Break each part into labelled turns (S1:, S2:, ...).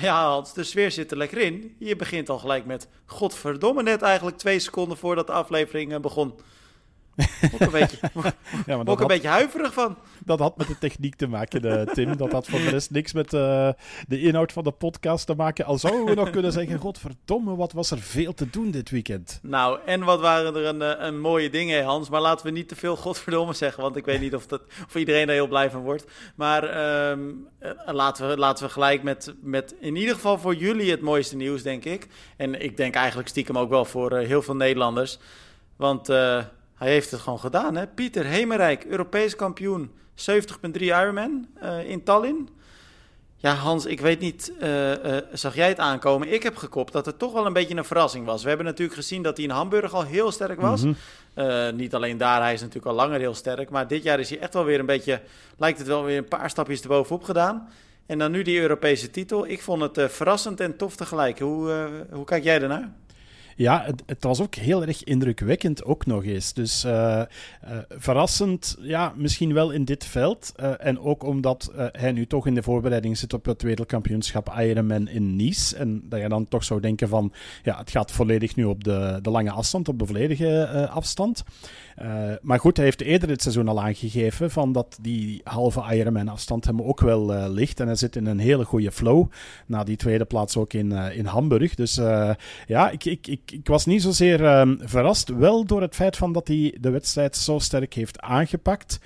S1: Ja, Hans, de sfeer zit er lekker in. Je begint al gelijk met... Godverdomme, net eigenlijk twee seconden voordat de aflevering eh, begon. Ook een beetje, ja, maar ook een beetje huiverig van.
S2: Dat had met de techniek te maken, de, eh, Tim. Dat had voor de rest niks met uh, de inhoud van de podcast te maken. Al zouden we nog kunnen zeggen: Godverdomme, wat was er veel te doen dit weekend?
S1: Nou, en wat waren er een, eh, een mooie dingen, Hans. Maar laten we niet te veel Godverdomme zeggen. Want ik weet niet of, dat, of iedereen er heel blij van wordt. Maar uh, laten, we, laten we gelijk met, met in ieder geval voor jullie het mooiste nieuws, denk ik. En ik denk eigenlijk stiekem ook wel voor heel veel Nederlanders. Want. Hij heeft het gewoon gedaan, hè? Pieter Hemerijk, Europees kampioen, 70.3 Ironman uh, in Tallinn. Ja, Hans, ik weet niet, uh, uh, zag jij het aankomen? Ik heb gekopt dat het toch wel een beetje een verrassing was. We hebben natuurlijk gezien dat hij in Hamburg al heel sterk was. Mm -hmm. niet alleen daar, hij is natuurlijk al langer heel sterk. Maar dit jaar is hij echt wel weer een beetje, lijkt het wel weer een paar stapjes erbovenop gedaan. En dan nu die Europese titel. Ik vond het verrassend en tof tegelijk. Hoe, hoe kijk jij ernaar?
S2: Ja, het, het, was ook heel erg indrukwekkend ook nog eens. Dus uh, uh, verrassend, ja, misschien wel in dit veld. Uh, en ook omdat hij nu toch in de voorbereiding zit op het wereldkampioenschap Ironman in Nice. En dat je dan toch zou denken van, ja, het gaat volledig nu op de, de lange afstand, op de volledige afstand. Maar goed, hij heeft eerder het seizoen al aangegeven van dat die halve Ironman afstand hem ook wel ligt. En hij zit in een hele goede flow. Na die tweede plaats ook in, in Hamburg. Dus ja, ik, ik, ik ik, was niet zozeer uh, verrast. Wel door het feit van dat hij de wedstrijd zo sterk heeft aangepakt.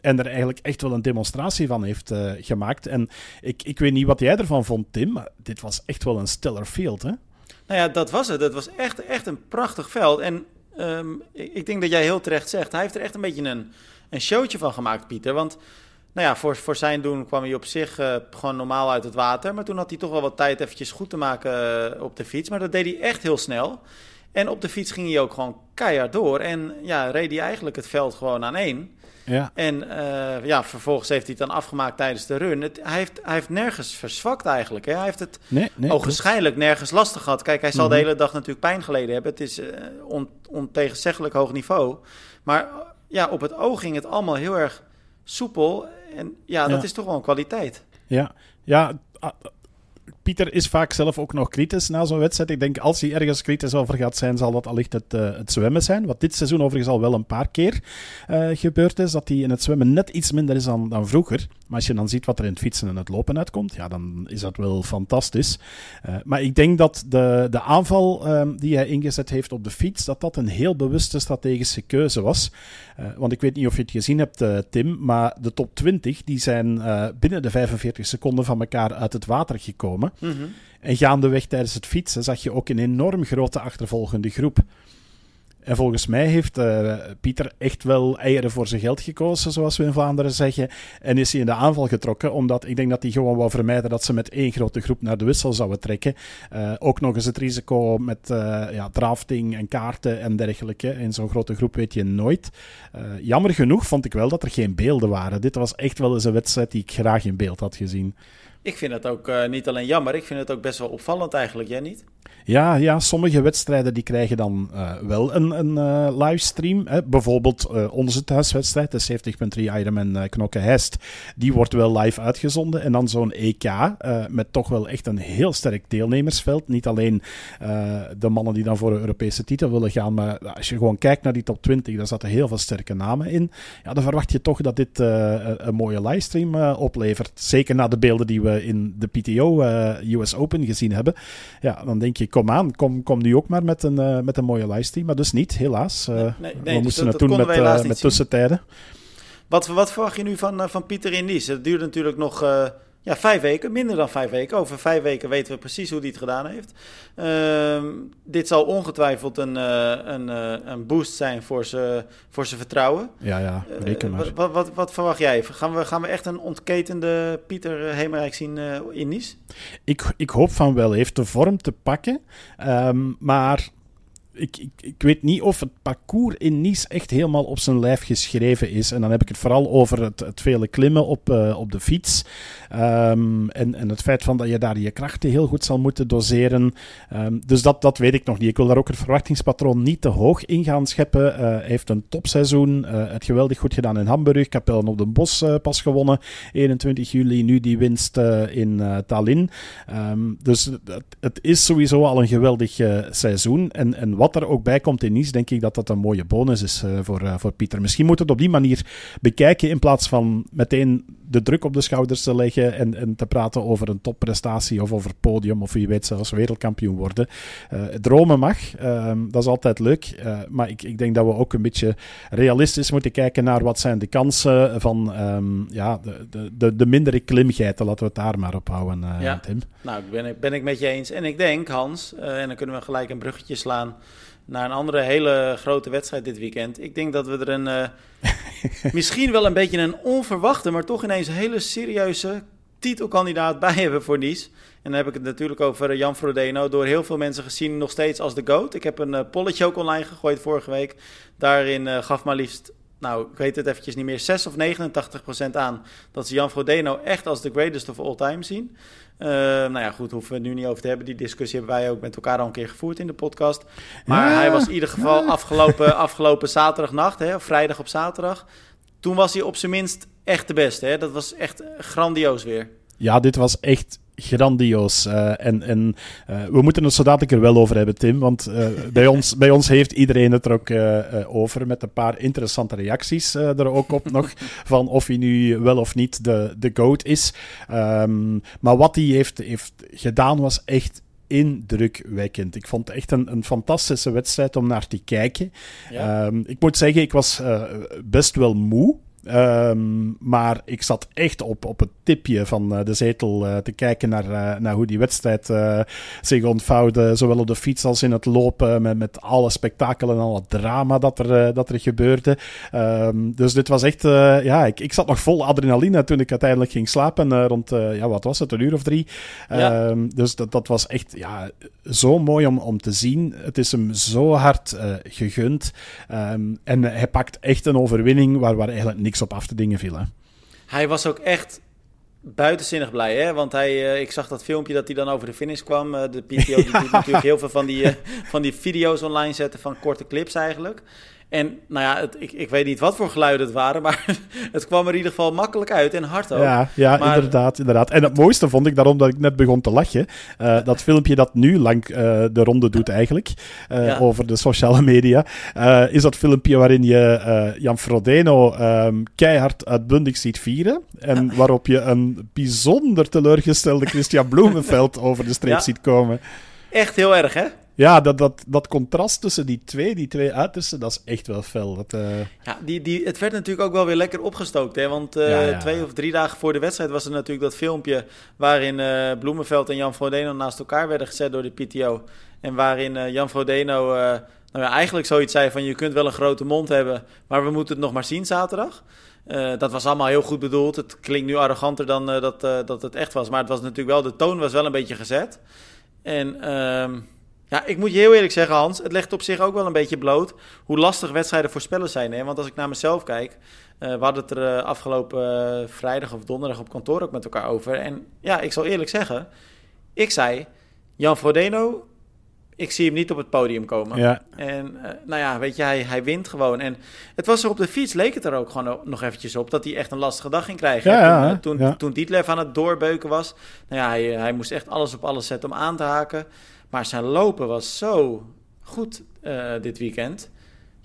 S2: En er eigenlijk echt wel een demonstratie van heeft uh, gemaakt. En ik, ik weet niet wat jij ervan vond, Tim. Maar dit was echt wel een stellar field, hè?
S1: Nou ja, dat was het. Het was echt, echt een prachtig veld. En um, ik denk dat jij heel terecht zegt. Hij heeft er echt een beetje een, een showtje van gemaakt, Pieter. Want nou ja, voor, voor zijn doen kwam hij op zich uh, gewoon normaal uit het water. Maar toen had hij toch wel wat tijd eventjes goed te maken uh, op de fiets. Maar dat deed hij echt heel snel. En op de fiets ging hij ook gewoon keihard door. En ja, reed hij eigenlijk het veld gewoon aan één. Ja. En uh, ja, vervolgens heeft hij het dan afgemaakt tijdens de run. Het, hij, heeft, hij heeft nergens verzwakt eigenlijk. Hè? Hij heeft het nee, nee, ogenschijnlijk nergens lastig gehad. Kijk, hij zal mm -hmm. de hele dag natuurlijk pijn geleden hebben. Het is uh, on, ontegenzeggelijk hoog niveau. Maar ja, op het oog ging het allemaal heel erg soepel. En ja, dat ja. is toch wel een kwaliteit.
S2: Ja, ja Pieter is vaak zelf ook nog kritisch na zo'n wedstrijd. Ik denk als hij ergens kritisch over gaat zijn, zal dat allicht het, uh, het zwemmen zijn. Wat dit seizoen overigens al wel een paar keer uh, gebeurd is. Dat hij in het zwemmen net iets minder is dan, dan vroeger. Maar als je dan ziet wat er in het fietsen en het lopen uitkomt, ja, dan is dat wel fantastisch. Uh, maar ik denk dat de, de aanval die hij ingezet heeft op de fiets, dat dat een heel bewuste strategische keuze was. want ik weet niet of je het gezien hebt, Tim, maar de top 20 die zijn binnen de 45 seconden van elkaar uit het water gekomen. Mm -hmm. En gaandeweg tijdens het fietsen zag je ook een enorm grote achtervolgende groep. En volgens mij heeft uh, Pieter echt wel eieren voor zijn geld gekozen, zoals we in Vlaanderen zeggen. En is hij in de aanval getrokken, omdat ik denk dat hij gewoon wou vermijden dat ze met één grote groep naar de wissel zouden trekken. Uh, ook nog eens het risico met uh, ja, drafting en kaarten en dergelijke. In zo'n grote groep weet je nooit. jammer genoeg vond ik wel dat er geen beelden waren. Dit was echt wel eens een wedstrijd die ik graag in beeld had gezien.
S1: Ik vind het ook niet alleen jammer, ik vind het ook best wel opvallend eigenlijk, jij niet?
S2: Ja, ja, sommige wedstrijden die krijgen dan uh, wel een, een uh, livestream. Hè. Bijvoorbeeld uh, onze thuiswedstrijd, de 70.3 Ironman Knokke Hest. Die wordt wel live uitgezonden. En dan zo'n EK met toch wel echt een heel sterk deelnemersveld. Niet alleen de mannen die dan voor een Europese titel willen gaan. Maar als je gewoon kijkt naar die top 20, daar zaten heel veel sterke namen in. Ja, dan verwacht je toch dat dit een mooie livestream oplevert. Zeker na de beelden die we in de PTO US Open gezien hebben. Ja, dan denk je kom aan, kom, kom nu ook maar met een, uh, met een mooie livestream. Maar dus niet, helaas. Nee, nee, we dus moesten dat, het doen met, uh, met tussentijden.
S1: Wat, wat verwacht je nu van, van Pieter in Nice? Het duurt natuurlijk nog ja, vijf weken, minder dan vijf weken. Over vijf weken weten we precies hoe hij het gedaan heeft. Uh, dit zal ongetwijfeld een, uh, een, uh, een boost zijn voor zijn voor vertrouwen.
S2: Ja, ja, reken maar.
S1: Wat, wat, wat, verwacht jij? Gaan we, gaan we echt een ontketende Pieter Hemerijk zien in Nice?
S2: Ik, ik hoop van wel. Hij heeft de vorm te pakken. Um, maar ik, ik, ik, weet niet of het parcours in Nice echt helemaal op zijn lijf geschreven is. En dan heb ik het vooral over het, het vele klimmen op, uh, op de fiets. Um, en, en het feit van dat je daar je krachten heel goed zal moeten doseren. Um, dus dat, dat weet ik nog niet. Ik wil daar ook het verwachtingspatroon niet te hoog in gaan scheppen. Uh, hij heeft een topseizoen. Uh, het geweldig goed gedaan in Hamburg. Kapellen op de Bos pas gewonnen. 21 juli. Nu die winst in Tallinn. Um, dus het, het, is sowieso al een geweldig seizoen. En, en wat er ook bij komt in Nice, denk ik dat dat een mooie bonus is voor, voor Pieter. Misschien moet het op die manier bekijken in plaats van meteen de druk op de schouders te leggen en, en te praten over een topprestatie of over podium of wie weet zelfs wereldkampioen worden. Uh, dromen mag, uh, dat is altijd leuk, uh, maar ik, ik denk dat we ook een beetje realistisch moeten kijken naar wat zijn de kansen van um, ja, de, de, de, mindere klimgeiten. Laten we het daar maar op houden, eh, ja. Tim.
S1: Nou, ben ik, ben ik met je eens. En ik denk, Hans, en dan kunnen we gelijk een bruggetje slaan naar een andere hele grote wedstrijd dit weekend. Ik denk dat we er een uh, misschien wel een beetje een onverwachte, maar toch ineens hele serieuze titelkandidaat bij hebben voor Nice. En dan heb ik het natuurlijk over Jan Frodeno. Door heel veel mensen gezien nog steeds als de GOAT. Ik heb een uh, polletje ook online gegooid vorige week. Daarin uh, gaf maar liefst, nou ik weet het eventjes niet meer, 6 of 89 procent aan... dat ze Jan Frodeno echt als de greatest of all time zien. Uh, nou ja, goed, hoeven we het nu niet over te hebben. Die discussie hebben wij ook met elkaar al een keer gevoerd in de podcast. Maar hij was in ieder geval afgelopen, afgelopen zaterdagnacht, hè, vrijdag op zaterdag. Toen was hij op zijn minst echt de beste. Hè? Dat was echt grandioos weer.
S2: Ja, dit was echt grandioos. Uh, en en uh, we moeten het zo dadelijk er wel over hebben, Tim. Want uh, bij, ons, bij ons heeft iedereen het er ook over. Met een paar interessante reacties er ook op nog. Van of hij nu wel of niet de, de GOAT is. Um, maar wat hij heeft, heeft gedaan was echt indrukwekkend. Ik vond het echt een, een fantastische wedstrijd om naar te kijken. Ja. Um, ik moet zeggen, ik was best wel moe. Um, maar ik zat echt op, op het tipje van uh, de zetel uh, te kijken naar, uh, naar hoe die wedstrijd zich ontvouwde. Zowel op de fiets als in het lopen. Met, met alle spektakel en al het drama dat er, dat er gebeurde. Um, dus dit was echt. ja, ik, ik zat nog vol adrenaline toen ik uiteindelijk ging slapen. rond, ja, wat was het, een uur of drie. Ja. Um, dus dat, dat was echt ja, zo mooi om, om te zien. Het is hem zo hard gegund. en hij pakt echt een overwinning waar, waar eigenlijk niks op af te dingen viel.
S1: Hij was ook echt buitenzinnig blij, hè? Want hij, uh, ik zag dat filmpje dat hij dan over de finish kwam. Uh, de PTO die doet natuurlijk heel veel van die, uh, van die video's online zetten van korte clips eigenlijk. En nou ja, het, ik, ik weet niet wat voor geluiden het waren, maar het kwam er in ieder geval makkelijk uit en hard ook.
S2: Ja, ja maar... inderdaad, inderdaad. En het mooiste vond ik daarom dat ik net begon te lachen. Uh, dat filmpje dat nu lang uh, de ronde doet eigenlijk, uh, ja. over de sociale media, is dat filmpje waarin je Jan Frodeno um, keihard uitbundig ziet vieren. En ja. waarop je een bijzonder teleurgestelde Christian Bloemenveld over de streep ziet komen.
S1: Echt heel erg, hè?
S2: Ja, dat, dat, dat contrast tussen die twee, die twee uitersten, dat is echt wel fel. Dat, uh...
S1: Ja, die, die, het werd natuurlijk ook wel weer lekker opgestookt. Hè? Want uh, ja, ja. twee of drie dagen voor de wedstrijd was er natuurlijk dat filmpje... waarin uh, Bloemenveld en Jan Frodeno naast elkaar werden gezet door de PTO. En waarin Jan Frodeno nou ja, eigenlijk zoiets zei van... je kunt wel een grote mond hebben, maar we moeten het nog maar zien zaterdag. dat was allemaal heel goed bedoeld. Het klinkt nu arroganter dan dat, dat het echt was. Maar het was natuurlijk wel, de toon was wel een beetje gezet. En... Ja, ik moet je heel eerlijk zeggen, Hans. Het legt op zich ook wel een beetje bloot hoe lastig wedstrijden voorspellen zijn. Hè? Want als ik naar mezelf kijk. Uh, we hadden het er uh, afgelopen uh, vrijdag of donderdag op kantoor ook met elkaar over. En ja, ik zal eerlijk zeggen. Ik zei: Jan Frodeno. Ik zie hem niet op het podium komen.
S2: Ja.
S1: En nou ja, weet je, hij, hij wint gewoon. En het was er op de fiets, leek het er ook gewoon nog eventjes op... dat hij echt een lastige dag ging krijgen.
S2: Ja,
S1: toen, toen, Dietlev aan het doorbeuken was. Nou ja, hij, hij moest echt alles op alles zetten om aan te haken. Maar zijn lopen was zo goed uh, dit weekend.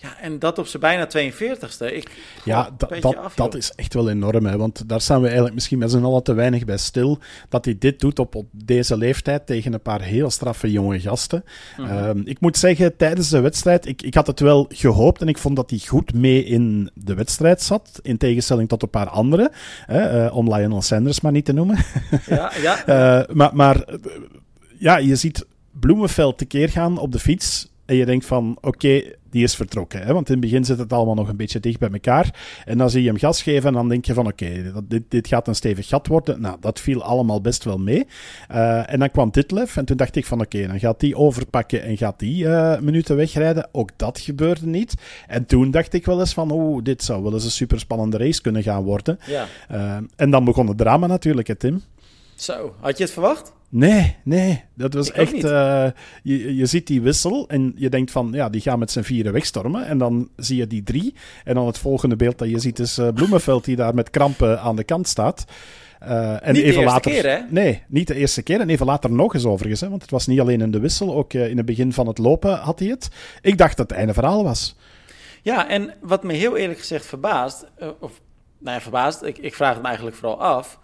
S1: Ja, en dat op zijn bijna 42ste. Ik,
S2: ja, dat, dat, af, dat is echt wel enorm. Hè, want daar staan we eigenlijk misschien met z'n allen te weinig bij stil. Dat hij dit doet op, op deze leeftijd tegen een paar heel straffe jonge gasten. Mm -hmm. um, ik moet zeggen, tijdens de wedstrijd, ik, ik had het wel gehoopt en ik vond dat hij goed mee in de wedstrijd zat. In tegenstelling tot een paar anderen. Hè, uh, om Lionel Sanders maar niet te noemen.
S1: Ja, ja.
S2: uh, maar, maar ja, je ziet Bloemenveld tekeer gaan op de fiets. en je denkt van, oké, die is vertrokken. Hè? Want in het begin zit het allemaal nog een beetje dicht bij elkaar. En dan zie je hem gas geven en dan denk je van, oké, dit, dit gaat een stevig gat worden. Nou, dat viel allemaal best wel mee. Uh, en dan kwam Ditlev en toen dacht ik van, oké, dan gaat die overpakken en gaat die uh, minuten wegrijden. Ook dat gebeurde niet. En toen dacht ik wel eens van, oeh, dit zou wel eens een super spannende race kunnen gaan worden.
S1: Ja.
S2: Uh, en dan begon het drama natuurlijk, hè, Tim.
S1: Zo, had je het verwacht?
S2: Nee, nee. Dat was echt. Uh, je, je ziet die wissel en je denkt van ja, die gaan met z'n vieren wegstormen. En dan zie je die drie. En dan het volgende beeld dat je ziet is uh, Bloemenveld die daar met krampen aan de kant staat.
S1: Uh, en niet even de later, keer, hè?
S2: Nee, niet de eerste keer. En even later nog eens overigens. Hè, want het was niet alleen in de wissel, ook in het begin van het lopen had hij het. Ik dacht dat het einde verhaal was.
S1: Ja, en wat me heel eerlijk gezegd verbaast, of nou ja, verbaasd, ik, ik vraag het me eigenlijk vooral af.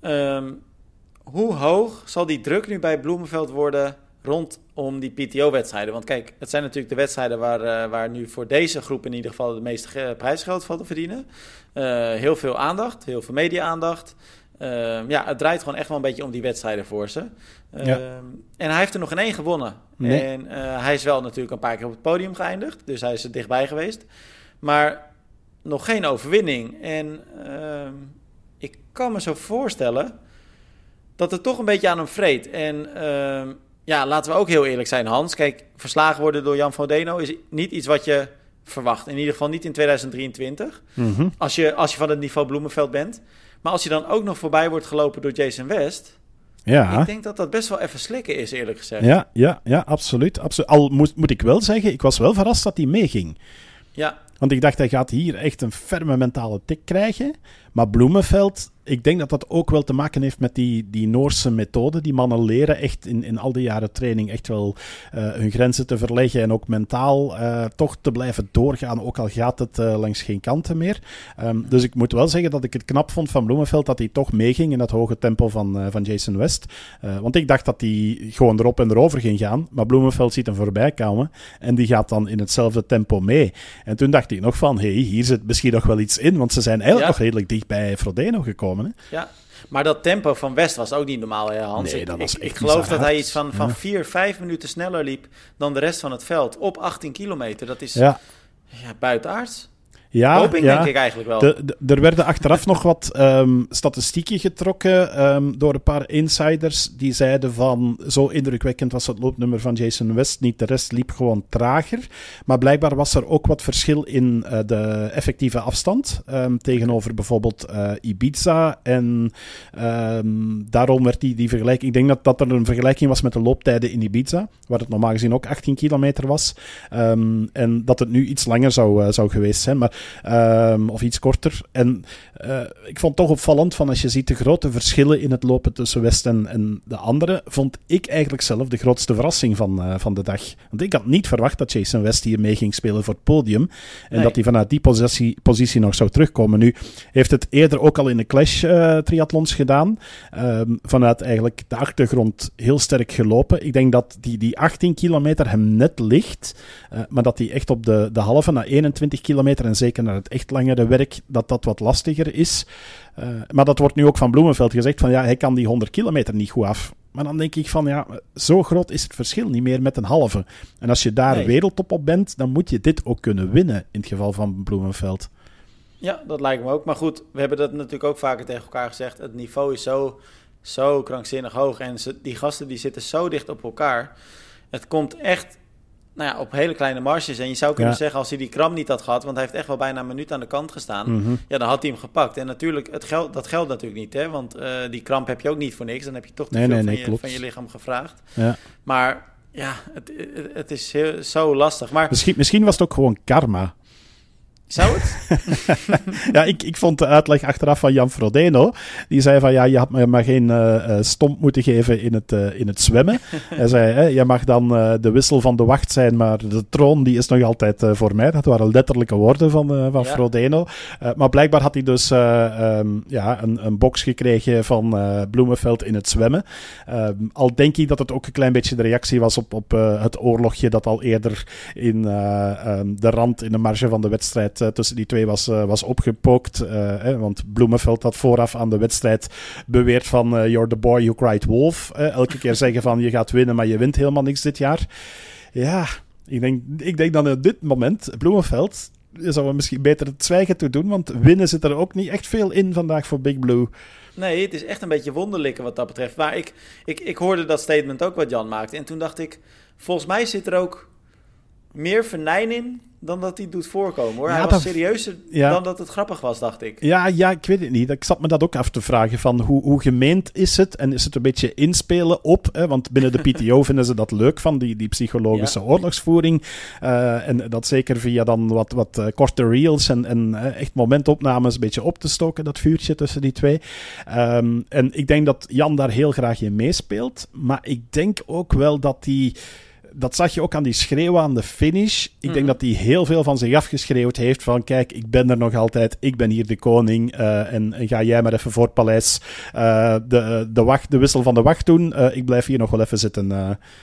S1: Um, hoe hoog zal die druk nu bij Bloemenveld worden rondom die PTO-wedstrijden? Want kijk, het zijn natuurlijk de wedstrijden waar, uh, waar nu voor deze groep in ieder geval de meeste prijsgeld van te verdienen. Uh, heel veel aandacht, heel veel media-aandacht. Uh, ja, het draait gewoon echt wel een beetje om die wedstrijden voor ze. Ja. En hij heeft er nog in één gewonnen. Nee. En hij is wel natuurlijk een paar keer op het podium geëindigd, dus hij is er dichtbij geweest. Maar nog geen overwinning. En ehm, ik kan me zo voorstellen dat het toch een beetje aan hem vreet. En uh, ja, laten we ook heel eerlijk zijn, Hans. Kijk, verslagen worden door Jan Frodeno is niet iets wat je verwacht. In ieder geval niet in 2023. Mm -hmm. als, je, als je van het niveau Bloemenveld bent. Maar als je dan ook nog voorbij wordt gelopen door Jason West... Ja. Ik denk dat dat best wel even slikken is, eerlijk gezegd.
S2: Ja, ja, ja absoluut. absoluut. Al moet, moet ik wel zeggen, ik was wel verrast dat hij meeging.
S1: Ja.
S2: Want ik dacht, hij gaat hier echt een ferme mentale tik krijgen. Maar Bloemenveld ik denk dat dat ook wel te maken heeft met die, die Noorse methode. Die mannen leren echt in, in al die jaren training echt wel uh, hun grenzen te verleggen en ook mentaal uh, toch te blijven doorgaan, ook al gaat het uh, langs geen kanten meer. Um, dus ik moet wel zeggen dat ik het knap vond van Bloemenveld dat hij toch meeging in dat hoge tempo van, van Jason West. want ik dacht dat hij gewoon erop en erover ging gaan, maar Bloemenveld ziet hem voorbij komen en die gaat dan in hetzelfde tempo mee. En toen dacht ik nog van, hé, hey, hier zit misschien nog wel iets in, want ze zijn eigenlijk ja. nog redelijk dicht bij Frodeno gekomen.
S1: Ja, maar dat tempo van West was ook niet normaal, hè, Hans?
S2: Nee, dat was
S1: ik, ik geloof dat hij iets van, van ja. vier, vijf minuten sneller liep dan de rest van het veld op 18 kilometer. Dat is ja. Ja, buitenaards.
S2: Ja, ja.
S1: denk ik eigenlijk wel.
S2: De, de, er werden achteraf nog wat um, statistieken getrokken um, door een paar insiders. Die zeiden van, zo indrukwekkend was het loopnummer van Jason West niet. De rest liep gewoon trager. Maar blijkbaar was er ook wat verschil in uh, de effectieve afstand. Um, tegenover bijvoorbeeld uh, Ibiza. En daarom werd die, die vergelijking... Ik denk dat, dat er een vergelijking was met de looptijden in Ibiza. Waar het normaal gezien ook 18 kilometer was. en dat het nu iets langer zou, uh, zou geweest zijn. Maar Um, of iets korter. En uh, ik vond het toch opvallend van als je ziet de grote verschillen in het lopen tussen West en, en de anderen, vond ik eigenlijk zelf de grootste verrassing van, uh, van de dag. Want ik had niet verwacht dat Jason West hier mee ging spelen voor het podium. En nee. dat hij vanuit die positie, positie nog zou terugkomen. Nu heeft het eerder ook al in de Clash uh, triathlons gedaan. Um, vanuit eigenlijk de achtergrond heel sterk gelopen. Ik denk dat die, die 18 kilometer hem net ligt. maar dat hij echt op de, de halve na 21 kilometer en zeker naar het echt langere werk, dat dat wat lastiger is. Uh, maar dat wordt nu ook van Bloemenveld gezegd, van ja, hij kan die 100 kilometer niet goed af. Maar dan denk ik van ja, zo groot is het verschil niet meer met een halve. En als je daar nee. wereldtop op bent, dan moet je dit ook kunnen winnen in het geval van Bloemenveld.
S1: Ja, dat lijkt me ook. Maar goed, we hebben dat natuurlijk ook vaker tegen elkaar gezegd. Het niveau is zo, zo krankzinnig hoog. En ze, die gasten die zitten zo dicht op elkaar. Het komt echt nou ja, op hele kleine marges. En je zou kunnen ja. zeggen, als hij die kram niet had gehad, want hij heeft echt wel bijna een minuut aan de kant gestaan,
S2: Mhm.
S1: ja, dan had hij hem gepakt. En natuurlijk, het geld, dat geldt natuurlijk niet, hè, want uh, die kramp heb je ook niet voor niks. Dan heb je toch te
S2: nee,
S1: veel
S2: nee,
S1: van, je, van, je, lichaam gevraagd.
S2: Ja.
S1: Maar ja, het, het is heel, zo lastig. Maar,
S2: misschien, misschien was het ook gewoon karma.
S1: Zou het?
S2: ja, ik, ik vond de uitleg achteraf van Jan Frodeno. Die zei van ja, je had me maar geen uh, stomp moeten geven in het, uh, in het zwemmen. Hij zei, hè, je mag dan uh, de wissel van de wacht zijn, maar de troon die is nog altijd voor mij. Dat waren letterlijke woorden van, van ja. Frodeno. maar blijkbaar had hij dus um, ja, een, een box gekregen van Bloemenveld in het zwemmen. Um, al denk ik dat het ook een klein beetje de reactie was op, op het oorlogje dat al eerder in um, de rand, in de marge van de wedstrijd uh, tussen die twee was, uh, was opgepookt. Uh, hè, want Bloemenveld had vooraf aan de wedstrijd beweerd van you're the boy who cried wolf. elke keer zeggen van je gaat winnen, maar je wint helemaal niks dit jaar. Ja, Ik denk, ik denk dat op dit moment Bloemenveld zou we misschien beter het zwijgen toe doen, want winnen zit er ook niet echt veel in vandaag voor Big Blue.
S1: Nee, het is echt een beetje wonderlijk wat dat betreft. Maar ik, ik, ik hoorde dat statement ook wat Jan maakte. En toen dacht ik, volgens mij zit er ook meer venijn in dan dat hij doet voorkomen hoor. hij was serieuzer dan dat het grappig was, dacht ik.
S2: Ja, ja, ik weet het niet. Ik zat me dat ook af te vragen van hoe, hoe gemeend is het? En is het een beetje inspelen op? Hè? Want binnen de PTO vinden ze dat leuk van, die, die psychologische oorlogsvoering. Uh, en dat zeker via dan wat, wat uh, korte reels en, en uh, echt momentopnames een beetje op te stoken, dat vuurtje tussen die twee. Um, en ik denk dat Jan daar heel graag in meespeelt. Maar ik denk ook wel dat hij... Die dat zag je ook aan die schreeuw aan de finish. Ik denk mhm. dat hij heel veel van zich afgeschreeuwd heeft van kijk, ik ben er nog altijd, ik ben hier de koning uh, en, en, ga jij maar even voor het paleis uh, de, de, wacht, de wissel van de wacht doen. Uh, ik blijf hier nog wel even zitten.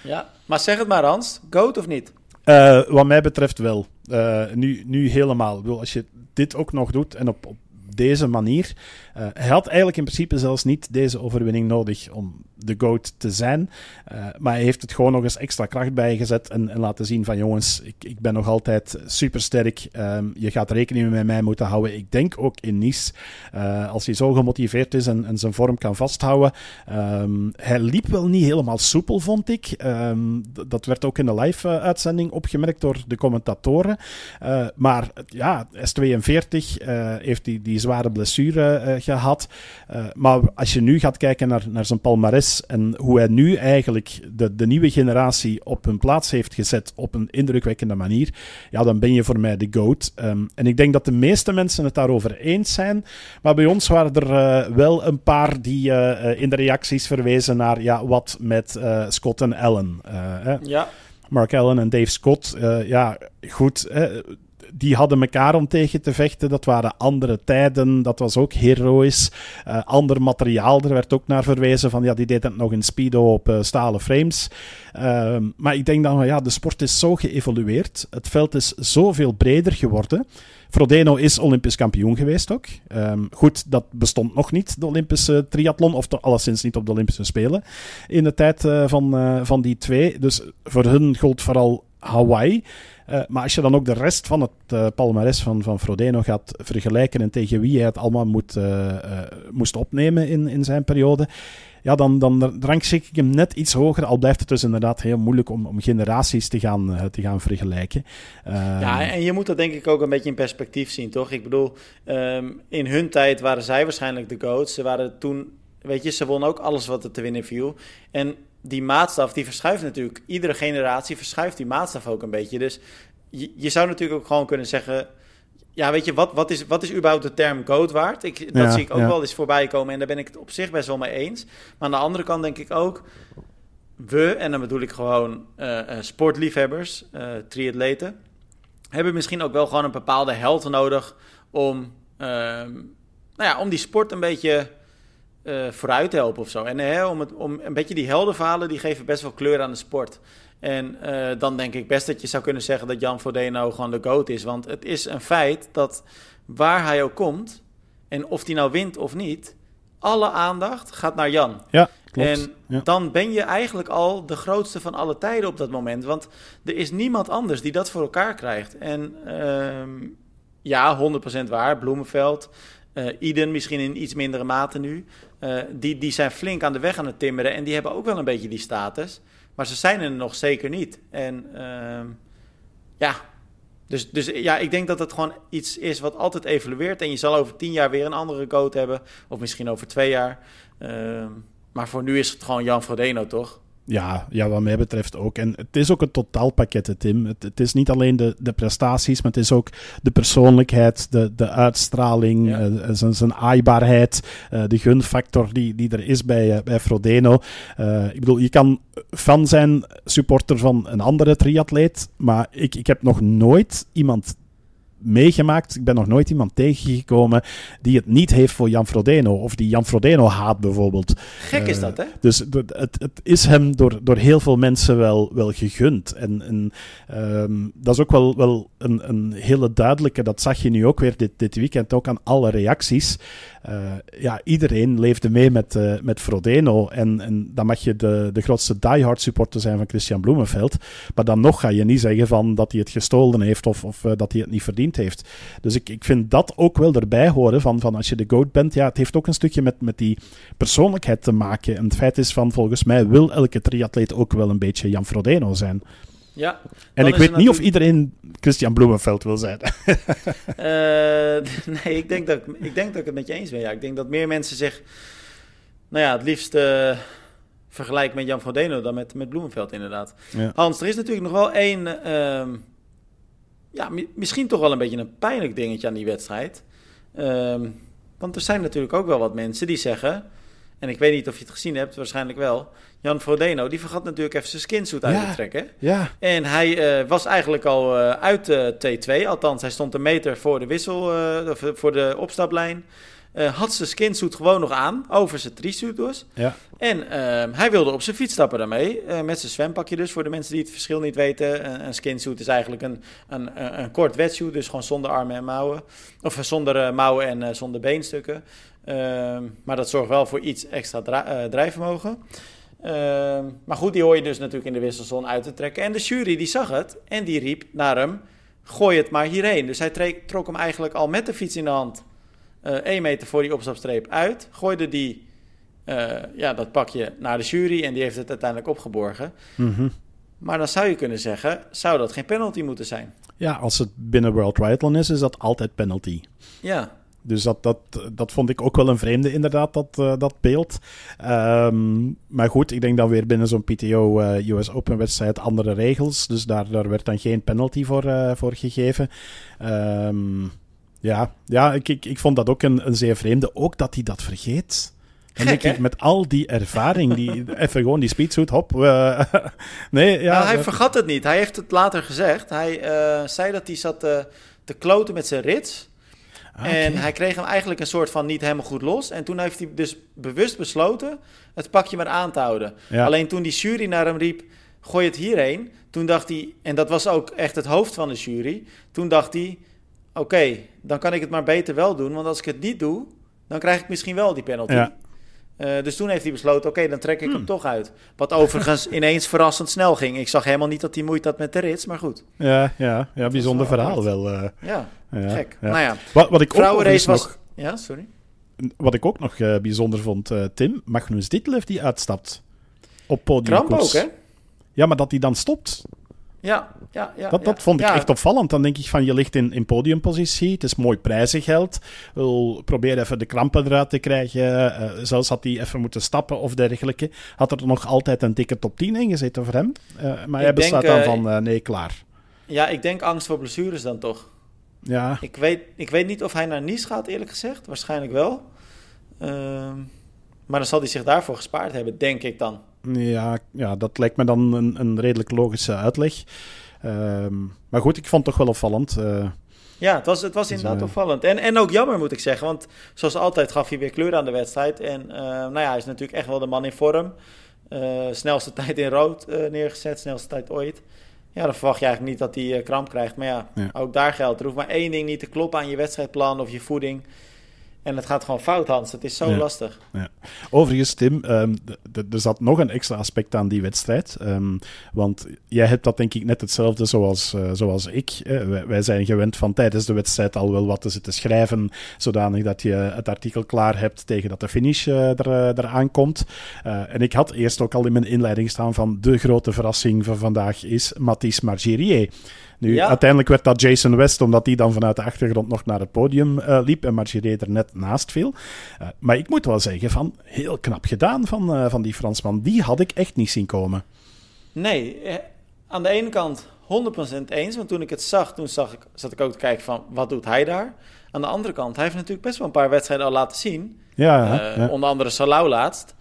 S1: Ja, maar zeg het maar Hans, goat of niet?
S2: wat mij betreft wel. nu, nu helemaal. Ik bedoel, als je dit ook nog doet en op, op deze manier. Uh, hij had eigenlijk in principe zelfs niet deze overwinning nodig om de GOAT te zijn. Uh, maar hij heeft het gewoon nog eens extra kracht bijgezet en, en laten zien van jongens, ik, ik ben nog altijd supersterk. Um, je gaat rekening met mij moeten houden. Ik denk ook in Nice, uh, als hij zo gemotiveerd is en, zijn vorm kan vasthouden. Um, hij liep wel niet helemaal soepel, vond ik. Um, dat werd ook in de live-uitzending opgemerkt door de commentatoren. maar ja, S42 heeft die, die zware blessure gehad. maar als je nu gaat kijken naar, naar zijn palmares en hoe hij nu eigenlijk de, de nieuwe generatie op hun plaats heeft gezet op een indrukwekkende manier, ja, dan ben je voor mij de GOAT. Um, en ik denk dat de meeste mensen het daarover eens zijn. Maar bij ons waren er uh, wel een paar die uh, in de reacties verwezen naar ja, wat met uh, Scott en Allen.
S1: ja.
S2: Mark Allen en Dave Scott. ja, goed die hadden elkaar om tegen te vechten. Dat waren andere tijden. Dat was ook heroïs. Uh, ander materiaal. Er werd ook naar verwezen van ja, die deed het nog in Speedo op uh, stalen frames. Uh, maar ik denk dan ja, de sport is zo geëvolueerd. Het veld is zoveel breder geworden. Frodeno is Olympisch kampioen geweest ook. Um, goed, dat bestond nog niet, de Olympische triathlon, of alleszins niet op de Olympische Spelen in de tijd uh, van, van die twee. Dus voor hun gold vooral Hawaii. Uh, maar als je dan ook de rest van het uh, palmares van, van Frodeno gaat vergelijken en tegen wie hij het allemaal moet, uh, moest opnemen in, in zijn periode, ja, dan, dan rangschik ik hem net iets hoger. Al blijft het dus inderdaad heel moeilijk om, om generaties te gaan, te gaan vergelijken.
S1: ja, en je moet dat denk ik ook een beetje in perspectief zien, toch? Ik bedoel, um, in hun tijd waren zij waarschijnlijk de goats. Ze waren toen, weet je, ze wonnen ook alles wat er te winnen viel. En die maatstaf die verschuift natuurlijk. Iedere generatie verschuift die maatstaf ook een beetje. Dus je, je zou natuurlijk ook gewoon kunnen zeggen. Ja, weet je, wat, wat, is, wat is überhaupt de term goat waard? Ik, dat zie ik ook wel eens voorbij komen en daar ben ik het op zich best wel mee eens. Maar aan de andere kant denk ik ook, we, en dan bedoel ik gewoon uh, uh, sportliefhebbers, uh, triatleten, hebben misschien ook wel gewoon een bepaalde held nodig om, ehm, nou ja, om die sport een beetje uh, vooruit helpen of zo. En hè, om, het, om een beetje die heldenverhalen, die geven best wel kleur aan de sport. En uh, dan denk ik best dat je zou kunnen zeggen dat Jan Frodeno gewoon de GOAT is. Want het is een feit dat waar hij ook komt, en of hij nou wint of niet, alle aandacht gaat naar Jan.
S2: Ja, klopt.
S1: En
S2: ja.
S1: dan ben je eigenlijk al de grootste van alle tijden op dat moment. Want er is niemand anders die dat voor elkaar krijgt. En uh, ja, 100% waar, Bloemenveld... Uh, Iden misschien in iets mindere mate nu. Uh, die, die zijn flink aan de weg aan het timmeren. En die hebben ook wel een beetje die status. Maar ze zijn er nog zeker niet. En uh, ja, dus, dus ja, ik denk dat het gewoon iets is wat altijd evolueert. En je zal over tien jaar weer een andere coach hebben. Of misschien over twee jaar. Ehm, maar voor nu is het gewoon Jan Frodeno, toch?
S2: Ja, ja, wat mij betreft ook. En het is ook een totaalpakket, Tim. Het, het, is niet alleen de, de prestaties, maar het is ook de persoonlijkheid, de, de uitstraling, ja. uh, zijn, zijn aaibaarheid, uh, de gunfactor die, die er is bij, uh, bij Frodeno. ik bedoel, je kan fan zijn, supporter van een andere triatleet, maar ik, ik heb nog nooit iemand meegemaakt. Ik ben nog nooit iemand tegengekomen die het niet heeft voor Jan Frodeno. Of die Jan Frodeno haat bijvoorbeeld.
S1: Gek is dat, hè?
S2: Dus het, het is hem door, door heel veel mensen wel, wel gegund. En, en ehm, dat is ook wel, wel een, een hele duidelijke, dat zag je nu ook weer dit, dit weekend, ook aan alle reacties. Uh, ja, iedereen leefde mee met, uh, met Frodeno. En, en dan mag je de, de grootste diehard supporter zijn van Christian Bloemenveld. Maar dan nog ga je niet zeggen van dat hij het gestolen heeft of, of uh, dat hij het niet heeft. Dus ik, ik vind dat ook wel erbij horen van, van als je de GOAT bent. Ja, het heeft ook een stukje met, met die persoonlijkheid te maken. En het feit is van volgens mij wil elke triatleet ook wel een beetje Jan Frodeno zijn.
S1: Ja,
S2: en ik weet niet of iedereen Christian Bloemenveld wil zijn.
S1: uh, nee, ik denk, dat, ik denk dat ik het met je eens ben. Ja, ik denk dat meer mensen zich, nou ja, het liefst uh, vergelijken met Jan Frodeno dan met, met Bloemenveld inderdaad. Ja. Hans, er is natuurlijk nog wel één, uh, ja, misschien toch wel een beetje een pijnlijk dingetje aan die wedstrijd. Ehm, want er zijn natuurlijk ook wel wat mensen die zeggen en ik weet niet of je het gezien hebt, waarschijnlijk wel. Jan Frodeno, die vergat natuurlijk even zijn skinsuit uit te trekken.
S2: Ja.
S1: En hij uh, was eigenlijk al uh, uit de T2. Althans, hij stond een meter voor de wissel, uh, voor de opstaplijn. Had zijn skinsuit gewoon nog aan, over zijn trisuit dus.
S2: Ja.
S1: En ehm, hij wilde op zijn fiets stappen daarmee, met zijn zwempakje dus. Voor de mensen die het verschil niet weten. Een, een skinsuit is eigenlijk een, een, een, kort wetsuit, dus gewoon zonder armen en mouwen. Of zonder mouwen en zonder beenstukken. Uh, maar dat zorgt wel voor iets extra drijfvermogen. Uh, maar goed, die hoor je dus natuurlijk in de wisselzone uit te trekken. En de jury die zag het en die riep naar hem: gooi het maar hierheen. Dus hij trok hem eigenlijk al met de fiets in de hand uh, één meter voor die opstapstreep uit. Gooide die, ja, dat pakje naar de jury en die heeft het uiteindelijk opgeborgen.
S2: Mm-hmm.
S1: Maar dan zou je kunnen zeggen: zou dat geen penalty moeten zijn?
S2: Ja, als het binnen World Triathlon is, is dat altijd penalty.
S1: Ja.
S2: Dus dat, dat, dat vond ik ook wel een vreemde, inderdaad, dat, uh, dat beeld. Um, maar goed, ik denk dan weer binnen zo'n PTO uh, US Open wedstrijd andere regels. Dus daar, daar werd dan geen penalty voor, uh, voor gegeven. Um, ja, ja ik, ik, ik vond dat ook een, een zeer vreemde. Ook dat hij dat vergeet. Denk ik, met al die ervaring, die, even gewoon die speedsuit, hop. nee, ja.
S1: Nou, hij vergat het niet. Hij heeft het later gezegd. Hij zei dat hij zat te kloten met zijn rits.
S2: Ah,
S1: En hij kreeg hem eigenlijk een soort van niet helemaal goed los. En toen heeft hij dus bewust besloten het pakje maar aan te houden.
S2: Ja.
S1: Alleen toen die jury naar hem riep, gooi het hierheen. Toen dacht hij, en dat was ook echt het hoofd van de jury. Toen dacht hij, oké, okay, dan kan ik het maar beter wel doen. Want als ik het niet doe, dan krijg ik misschien wel die penalty.
S2: Ja.
S1: Uh, dus toen heeft hij besloten, oké, okay, dan trek ik hmm. hem toch uit. Wat overigens ineens verrassend snel ging. Ik zag helemaal niet dat hij moeite had met de rits, maar goed.
S2: Ja, ja, ja bijzonder wel verhaal wel. Uh,
S1: ja,
S2: ja,
S1: gek.
S2: Ja.
S1: Nou ja,
S2: wat, wat ik
S1: vrouwenrace was...
S2: Nog,
S1: ja, sorry.
S2: Wat ik ook nog uh, bijzonder vond, Tim, Magnus Ditlev die uitstapt op podium.
S1: Kramp ook, hè?
S2: Ja, maar dat hij dan stopt.
S1: Ja, ja, ja.
S2: Dat, dat
S1: ja.
S2: vond ik
S1: ja.
S2: echt opvallend. Dan denk ik van, je ligt in, in podiumpositie, het is mooi prijzengeld. Wil probeer even de krampen eruit te krijgen. Uh, zelfs had hij even moeten stappen of dergelijke. Had er nog altijd een dikke top 10 in gezeten voor hem. Uh, maar hij besluit dan
S1: uh,
S2: van, uh, nee, klaar.
S1: Ja, ik denk angst voor blessures dan toch.
S2: Ja.
S1: Ik weet, ik weet niet of hij naar Nice gaat, eerlijk gezegd. Waarschijnlijk wel. Uh, maar dan zal hij zich daarvoor gespaard hebben, denk ik dan.
S2: Ja, ja dat lijkt me dan een, een redelijk logische uitleg. Um, maar goed, ik vond het toch wel opvallend. Uh,
S1: ja, het was, het was inderdaad uh, opvallend. En, en ook jammer, moet ik zeggen. Want zoals altijd gaf hij weer kleur aan de wedstrijd. En uh, nou ja, hij is natuurlijk echt wel de man in vorm. Snelste tijd in rood neergezet, snelste tijd ooit. Ja, dan verwacht je eigenlijk niet dat hij kramp krijgt. Maar ja,
S2: ja,
S1: ook daar geldt. Er hoeft maar één ding niet te kloppen aan je wedstrijdplan of je voeding. En het gaat gewoon fout, Hans. Het is zo
S2: ja.
S1: lastig.
S2: Ja. Overigens, Tim, um, er zat nog een extra aspect aan die wedstrijd. Um, want jij hebt dat denk ik net hetzelfde zoals, uh, zoals ik. Uh, wij, wij, zijn gewend van tijdens de wedstrijd al wel wat te zitten schrijven, zodanig dat je het artikel klaar hebt tegen dat de finish uh, er, eraan komt. en ik had eerst ook al in mijn inleiding staan van de grote verrassing van vandaag is Mathis Margirier. Nu,
S1: ja.
S2: uiteindelijk werd dat Jason West, omdat hij dan vanuit de achtergrond nog naar het podium uh, liep en Margirier er net naast viel. Uh, maar ik moet wel zeggen, van heel knap gedaan van, uh, van die Fransman. Die had ik echt niet zien komen.
S1: Nee, eh, aan de ene kant 100% eens, want toen ik het zag, toen zag ik, zat ik ook te kijken van, wat doet hij daar? Aan de andere kant, hij heeft natuurlijk best wel een paar wedstrijden al laten zien.
S2: Ja, ja.
S1: Onder andere Salau laatst.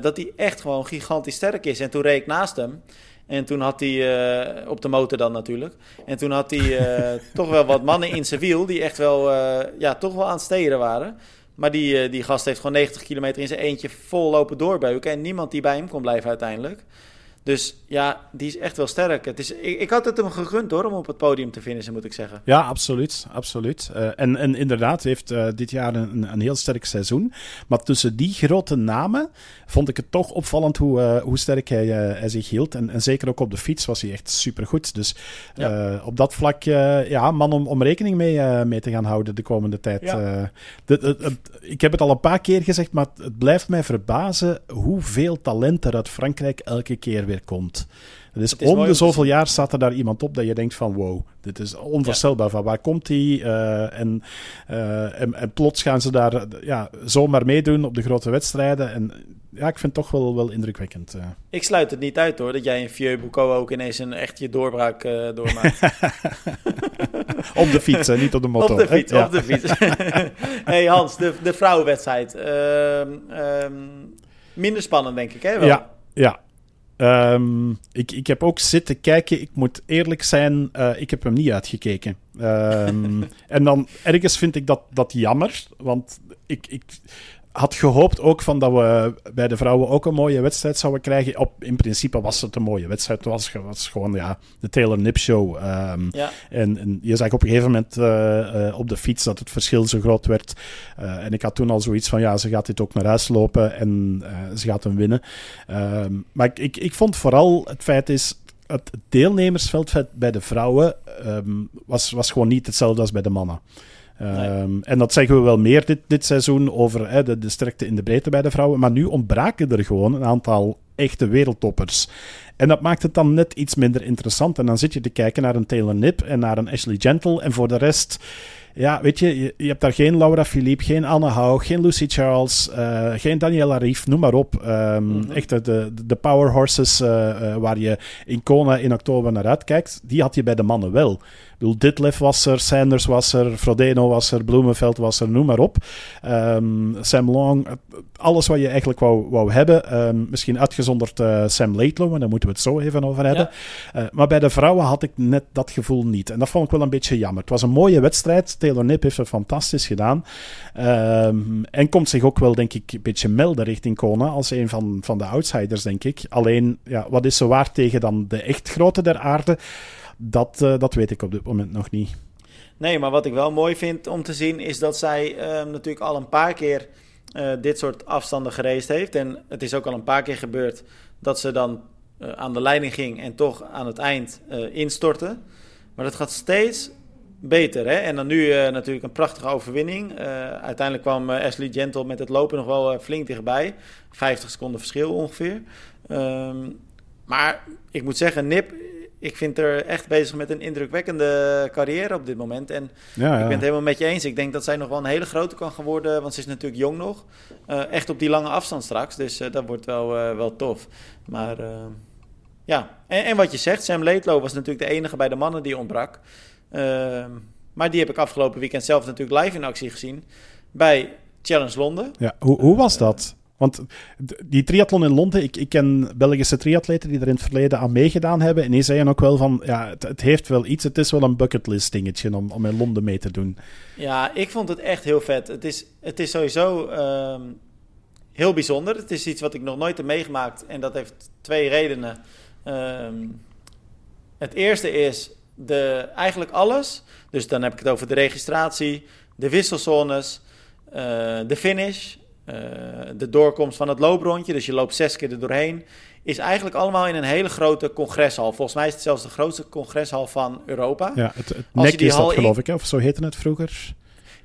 S1: Dat hij echt gewoon gigantisch sterk is. En toen reed ik naast hem. En toen had hij, op de motor dan natuurlijk. En toen had hij toch wel wat mannen in zijn wiel die echt wel, ja, toch wel aan het steren waren. Maar die, die gast heeft gewoon 90 kilometer in zijn eentje vol lopen doorbeuken. En niemand die bij hem kon blijven uiteindelijk. Dus ja, die is echt wel sterk. Het is, ik, ik had het hem gegund hoor, om op het podium te finishen, moet ik zeggen.
S2: Ja, absoluut. absoluut. Uh, en, en inderdaad, heeft uh, dit jaar een, een heel sterk seizoen. Maar tussen die grote namen vond ik het toch opvallend hoe, uh, hoe sterk hij, hij, zich hield. En, en zeker ook op de fiets was hij echt supergoed. Dus ja. op dat vlak, ja, man om, om rekening mee, mee te gaan houden de komende tijd. Ja. De, de, de, ik heb het al een paar keer gezegd, maar het blijft mij verbazen hoeveel talent er uit Frankrijk elke keer weer komt. Dus om de zoveel jaar staat er daar iemand op dat je denkt van wow, dit is onvoorstelbaar. Van waar komt die? Uh, en, uh, en, en, plots gaan ze daar ja, zomaar meedoen op de grote wedstrijden. En ja, ik vind het toch wel, wel indrukwekkend. Uh.
S1: Ik sluit het niet uit hoor, dat jij in Vieux Boucault ook ineens een echt je doorbraak doormaakt.
S2: op de fiets, hè, niet op de motor.
S1: Op de fiets, op de fiets. hey Hans, de, de vrouwenwedstrijd. Ehm, ehm, minder spannend denk ik hè? Wel?
S2: Ja, ja, Um, ik, ik heb ook zitten kijken. Ik moet eerlijk zijn, uh, ik heb hem niet uitgekeken. Um, en dan ergens vind ik dat, dat jammer. Want ik, ik, had gehoopt ook van dat we bij de vrouwen ook een mooie wedstrijd zouden krijgen. Op, in principe was het een mooie wedstrijd. Het was, was gewoon ja, de Taylor Nip Show. Um, ja. en, en, je zag op een gegeven moment uh, uh, op de fiets dat het verschil zo groot werd. Uh, en ik had toen al zoiets van, ja, ze gaat dit ook naar huis lopen en ze gaat hem winnen. Um, maar ik, ik, ik vond vooral het feit is, het deelnemersveld bij de vrouwen um, was, was gewoon niet hetzelfde als bij de mannen. Um, en dat zeggen we wel meer dit, dit seizoen over hè, de, de sterkte in de breedte bij de vrouwen. Maar nu ontbraken er gewoon een aantal echte wereldtoppers. En dat maakt het dan net iets minder interessant. En dan zit je te kijken naar een Taylor Nip en naar een Ashley Gentle. En voor de rest ja, weet je, je, je, hebt daar geen Laura Philippe, geen Anne Haug, geen Lucy Charles, uh, geen Daniela Rief, noem maar op. Um, mm -hmm. Echt de, de power horses uh, uh, waar je in Kona in oktober naar uitkijkt, die had je bij de mannen wel. Bedoel, Ditlef was er, Sanders was er, Frodeno was er, Bloemenveld was er, noem maar op. Um, Sam Long, alles wat je eigenlijk wou, wou hebben. Um, misschien uitgezonderd Sam Laidlow, maar daar moeten we het zo even over hebben. Ja. maar bij de vrouwen had ik net dat gevoel niet. En dat vond ik wel een beetje jammer. Het was een mooie wedstrijd. Taylor Nip heeft het fantastisch gedaan. Um, en komt zich ook wel, denk ik, een beetje melden richting Kona als een van, van de outsiders, denk ik. Alleen, ja, wat is ze waard tegen dan de echt grote der aarde? Dat, uh, dat weet ik op dit moment nog niet.
S1: Nee, maar wat ik wel mooi vind om te zien is dat zij uh, natuurlijk al een paar keer uh, dit soort afstanden gereisd heeft. En het is ook al een paar keer gebeurd dat ze dan uh, aan de leiding ging en toch aan het eind instortte. Maar dat gaat steeds beter. Hè? En dan nu natuurlijk een prachtige overwinning. Uiteindelijk kwam Ashley Gentle met het lopen nog wel flink dichtbij. 50 seconden verschil ongeveer. Um, maar ik moet zeggen, Nip, ik vind er echt bezig met een indrukwekkende carrière op dit moment. En ja, ja. ik ben het helemaal met je eens. Ik denk dat zij nog wel een hele grote kan gaan worden, want ze is natuurlijk jong nog. echt op die lange afstand straks. Dus dat wordt wel, wel tof. Maar ja, en, en, wat je zegt, Sam Laidlow was natuurlijk de enige bij de mannen die ontbrak. Uh, maar die heb ik afgelopen weekend zelf natuurlijk live in actie gezien bij Challenge Londen.
S2: Ja, hoe, hoe was dat? Want die triathlon in Londen, ik, ik ken Belgische triatleten die er in het verleden aan meegedaan hebben. En die zeiden ook wel van, ja, het, heeft wel iets. Het is wel een bucketlist dingetje om, om in Londen mee te doen.
S1: Ja, ik vond het echt heel vet. Het is, het is sowieso um, heel bijzonder. Het is iets wat ik nog nooit heb meegemaakt. En dat heeft twee redenen. Um, het eerste is, de, eigenlijk alles. Dus dan heb ik het over de registratie, de wisselzones, uh, de finish, de doorkomst van het looprondje. Dus je loopt zes keer er doorheen. Is eigenlijk allemaal in een hele grote congreshal. Volgens mij is het zelfs de grootste congreshal van Europa.
S2: Ja, het, het nek is dat geloof ik, of zo heette het vroeger.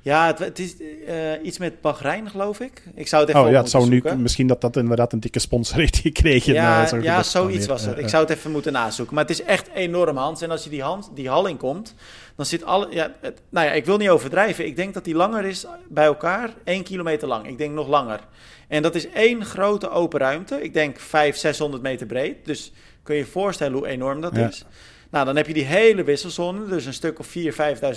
S1: Ja, het, het is uh, iets met Bahrein, geloof ik. Ik zou het even
S2: Oh ja, het zou nu misschien dat dat inderdaad een dikke sponsor heeft gekregen.
S1: Ja, uh, ja zoiets was het. Ik zou het even moeten nazoeken. Maar het is echt enorm, Hans. En als je die, hand, die hal in komt, dan zit alle... Ja, het, nou ja, ik wil niet overdrijven. Ik denk dat die langer is bij elkaar, één kilometer lang. Ik denk nog langer. En dat is één grote open ruimte. Ik denk 500, 600 meter breed. Dus kun je je voorstellen hoe enorm dat ja. is. Nou, dan heb je die hele wisselzone. Dus een stuk of 4.000,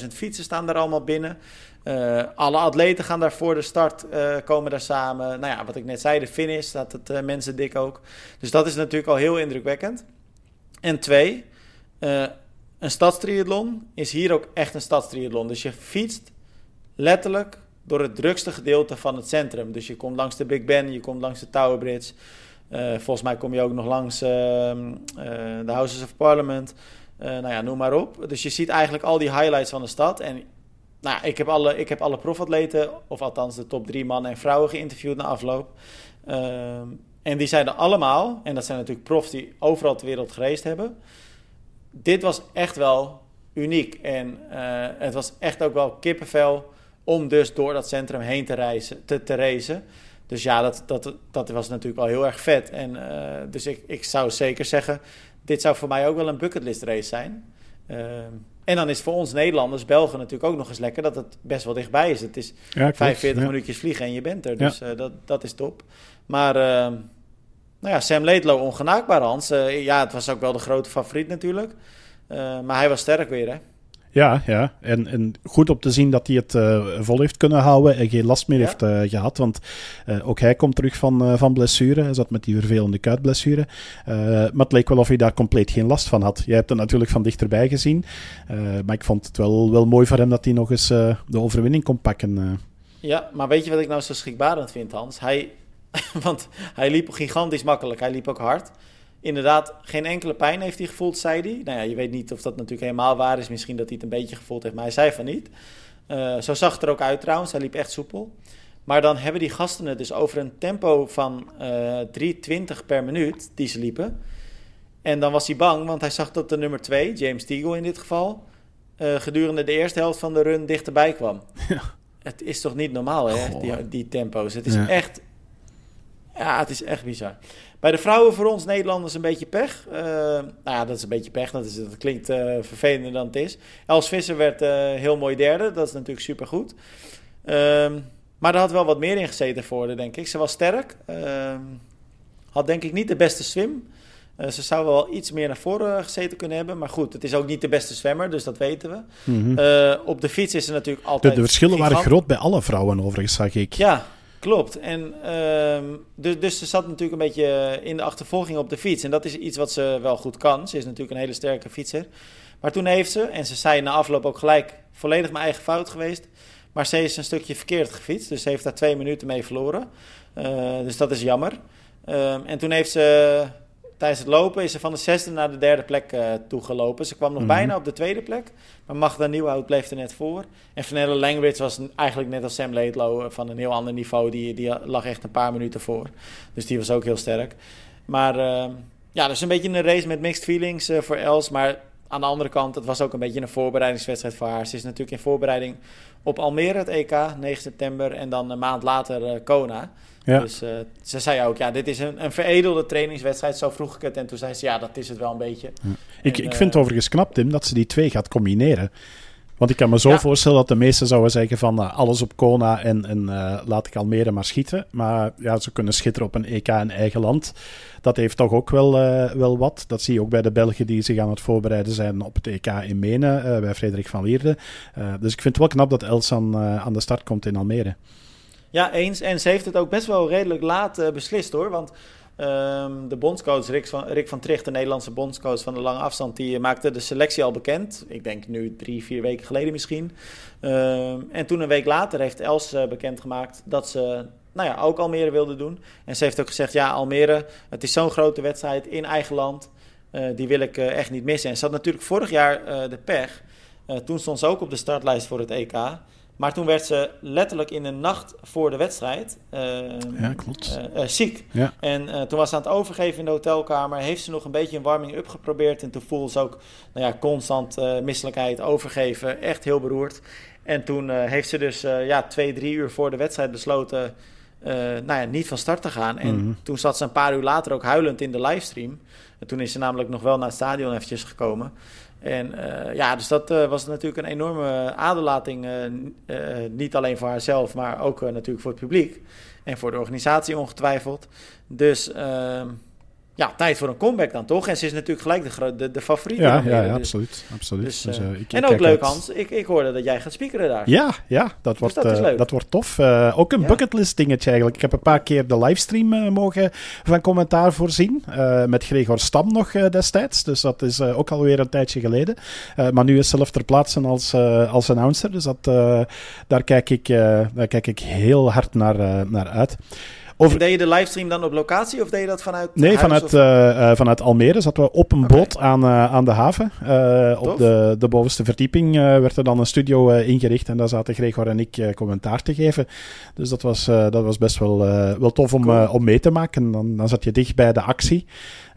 S1: 5.000 fietsen staan daar allemaal binnen. Uh, alle atleten gaan daar voor de start, uh, komen daar samen. Nou ja, wat ik net zei, de finish, staat het uh, mensen dik ook. Dus dat is natuurlijk al heel indrukwekkend. En twee, een stadstriathlon is hier ook echt een stadstriathlon. Dus je fietst letterlijk door het drukste gedeelte van het centrum. Dus je komt langs de Big Ben, je komt langs de Tower Bridge. Uh, volgens mij kom je ook nog langs uh, de Houses of Parliament. nou ja, noem maar op. Dus je ziet eigenlijk al die highlights van de stad. En nou, ik heb alle, ik heb alle profatleten, of althans de top drie mannen en vrouwen geïnterviewd na afloop. Ehm, en die zeiden allemaal, en dat zijn natuurlijk profs die overal ter wereld gereisd hebben. Dit was echt wel uniek. En het was echt ook wel kippenvel om dus door dat centrum heen te reizen, te, te racen. Dus ja, dat, dat, dat was natuurlijk wel heel erg vet. En, uh, dus ik, ik zou zeker zeggen, dit zou voor mij ook wel een bucketlist race zijn. Uh, en dan is voor ons Nederlanders, Belgen natuurlijk ook nog eens lekker dat het best wel dichtbij is. Het is ja, 45 ja. minuutjes vliegen en je bent er. Dus ja. dat, dat is top. Maar uh, nou ja, Sam Leedlow ongenaakbaar Hans. ja, het was ook wel de grote favoriet natuurlijk. maar hij was sterk weer hè.
S2: Ja, ja. En, en goed om te zien dat hij het uh, vol heeft kunnen houden en geen last meer ja. heeft gehad. Want ook hij komt terug van, van blessure. Hij zat met die vervelende kuitblessure. maar het leek wel of hij daar compleet geen last van had. Jij hebt het natuurlijk van dichterbij gezien. maar ik vond het wel, wel mooi voor hem dat hij nog eens de overwinning kon pakken.
S1: Ja, maar weet je wat ik nou zo schrikbarend vind, Hans? Hij, want hij liep gigantisch makkelijk. Hij liep ook hard inderdaad geen enkele pijn heeft hij gevoeld, zei hij. Nou ja, je weet niet of dat natuurlijk helemaal waar is. Misschien dat hij het een beetje gevoeld heeft, maar hij zei van niet. Uh, zo zag het er ook uit trouwens. Hij liep echt soepel. Maar dan hebben die gasten het dus over een tempo van uh, eh, 3,20 per minuut die ze liepen. En dan was hij bang, want hij zag dat de nummer 2, James Teagle in dit geval, uh, gedurende de eerste helft van de run dichterbij kwam. Ja. Het is toch niet normaal, hè, die, die tempo's. Het is ja. echt... Ja, het is echt bizar. Bij de vrouwen voor ons Nederlanders een beetje pech. Uh, nou ja, dat is een beetje pech. Dat, is, dat klinkt uh, vervelender dan het is. Els Visser werd uh, heel mooi derde. Dat is natuurlijk supergoed. Um, maar er had wel wat meer in gezeten voor haar, denk ik. Ze was sterk. Ehm, had denk ik niet de beste swim. ze zou wel iets meer naar voren gezeten kunnen hebben. Maar goed, het is ook niet de beste zwemmer, dus dat weten we. Mm -hmm. op de fiets is ze natuurlijk altijd.
S2: De, de verschillen gigant. waren groot bij alle vrouwen, overigens, zag ik.
S1: Ja, Klopt. En um, dus, dus ze zat natuurlijk een beetje in de achtervolging op de fiets. En dat is iets wat ze wel goed kan. Ze is natuurlijk een hele sterke fietser. Maar toen heeft ze, en ze zei na afloop ook gelijk, volledig mijn eigen fout geweest. Maar ze is een stukje verkeerd gefietst. Dus ze heeft daar twee minuten mee verloren. Uh, dus dat is jammer. Um, en toen heeft ze tijdens het lopen is ze van de zesde naar de derde plek uh, toegelopen. Ze kwam nog mm -hmm. bijna op de tweede plek, maar Magda Nieuwhout bleef er net voor. En Fenella Langridge was eigenlijk net als Sam Laidlow uh, van een heel ander niveau. Die, die lag echt een paar minuten voor. Dus die was ook heel sterk. Maar uh, ja, dus een beetje een race met mixed feelings uh, voor Els. Maar aan de andere kant, het was ook een beetje een voorbereidingswedstrijd voor haar. Ze is natuurlijk in voorbereiding op Almere, het EK, 9 september. En dan een maand later Kona. Ja. Dus uh, ze zei ook, ja, dit is een, een veredelde trainingswedstrijd. Zo vroeg ik het. En toen zei ze, ja, dat is het wel een beetje. Ja. En,
S2: ik, ik uh, vind het overigens knap, Tim, dat ze die twee gaat combineren. Want ik kan me zo ja. voorstellen dat de meesten zouden zeggen van uh, alles op Kona en, en laat ik Almere maar schieten. Maar ja, ze kunnen schitteren op een EK in eigen land. Dat heeft toch ook wel, wel wat. Dat zie je ook bij de Belgen die zich aan het voorbereiden zijn op het EK in Menen, bij Frederik van Lierde. dus ik vind het wel knap dat Els aan, aan de start komt in Almere.
S1: Ja, eens. En ze heeft het ook best wel redelijk laat uh, beslist hoor. Want um, de bondscoach Rick van, Rick van Tricht, de Nederlandse bondscoach van de lange afstand, die maakte de selectie al bekend. Ik denk nu drie, vier weken geleden misschien. Um, en toen een week later heeft Els uh, bekendgemaakt dat ze nou ja, ook Almere wilde doen. En ze heeft ook gezegd, ja Almere, het is zo'n grote wedstrijd in eigen land. Die wil ik echt niet missen. En ze had natuurlijk vorig jaar de pech. toen stond ze ook op de startlijst voor het EK. Maar toen werd ze letterlijk in de nacht voor de wedstrijd
S2: ja, klopt.
S1: Uh, uh, ziek. Ja. En toen was ze aan het overgeven in de hotelkamer. Heeft ze nog een beetje een warming-up geprobeerd. En toen voelde ze ook nou ja, constant misselijkheid, overgeven. Echt heel beroerd. En toen heeft ze dus ja, twee, drie uur voor de wedstrijd besloten... nou ja, niet van start te gaan. En mm -hmm. toen zat ze een paar uur later ook huilend in de livestream. En toen is ze namelijk nog wel naar het stadion eventjes gekomen... En uh, ja, dus dat uh, was natuurlijk een enorme aderlating. Uh, niet alleen voor haarzelf, maar ook natuurlijk voor het publiek. En voor de organisatie ongetwijfeld. Dus ehm, ja, tijd voor een comeback dan toch? En ze is natuurlijk gelijk de, de, de favoriet.
S2: Ja, ja, ja dus, absoluut. absoluut.
S1: Dus, dus, uh, ik, en ook leuk, Hans. Ik, ik hoorde dat jij gaat speakeren daar.
S2: Ja, ja dat, dus wordt, dat, uh, dat wordt tof. Uh, ook een bucketlist dingetje eigenlijk. Ik heb een paar keer de livestream mogen van commentaar voorzien. met Gregor Stam nog destijds. Dus dat is ook alweer een tijdje geleden. maar nu is zelf ter plaatse als, als announcer. Dus dat, daar, kijk ik, daar kijk ik heel hard naar, naar uit.
S1: Of... deed je de livestream dan op locatie of deed je dat vanuit
S2: Nee, vanuit, uh, vanuit Almere zaten we op een okay. boot aan, uh, aan de haven. Uh, op de, de bovenste verdieping werd er dan een studio ingericht en daar zaten Gregor en ik commentaar te geven. Dus dat was, dat was best wel, wel tof om, cool. om mee te maken. Dan, dan zat je dicht bij de actie.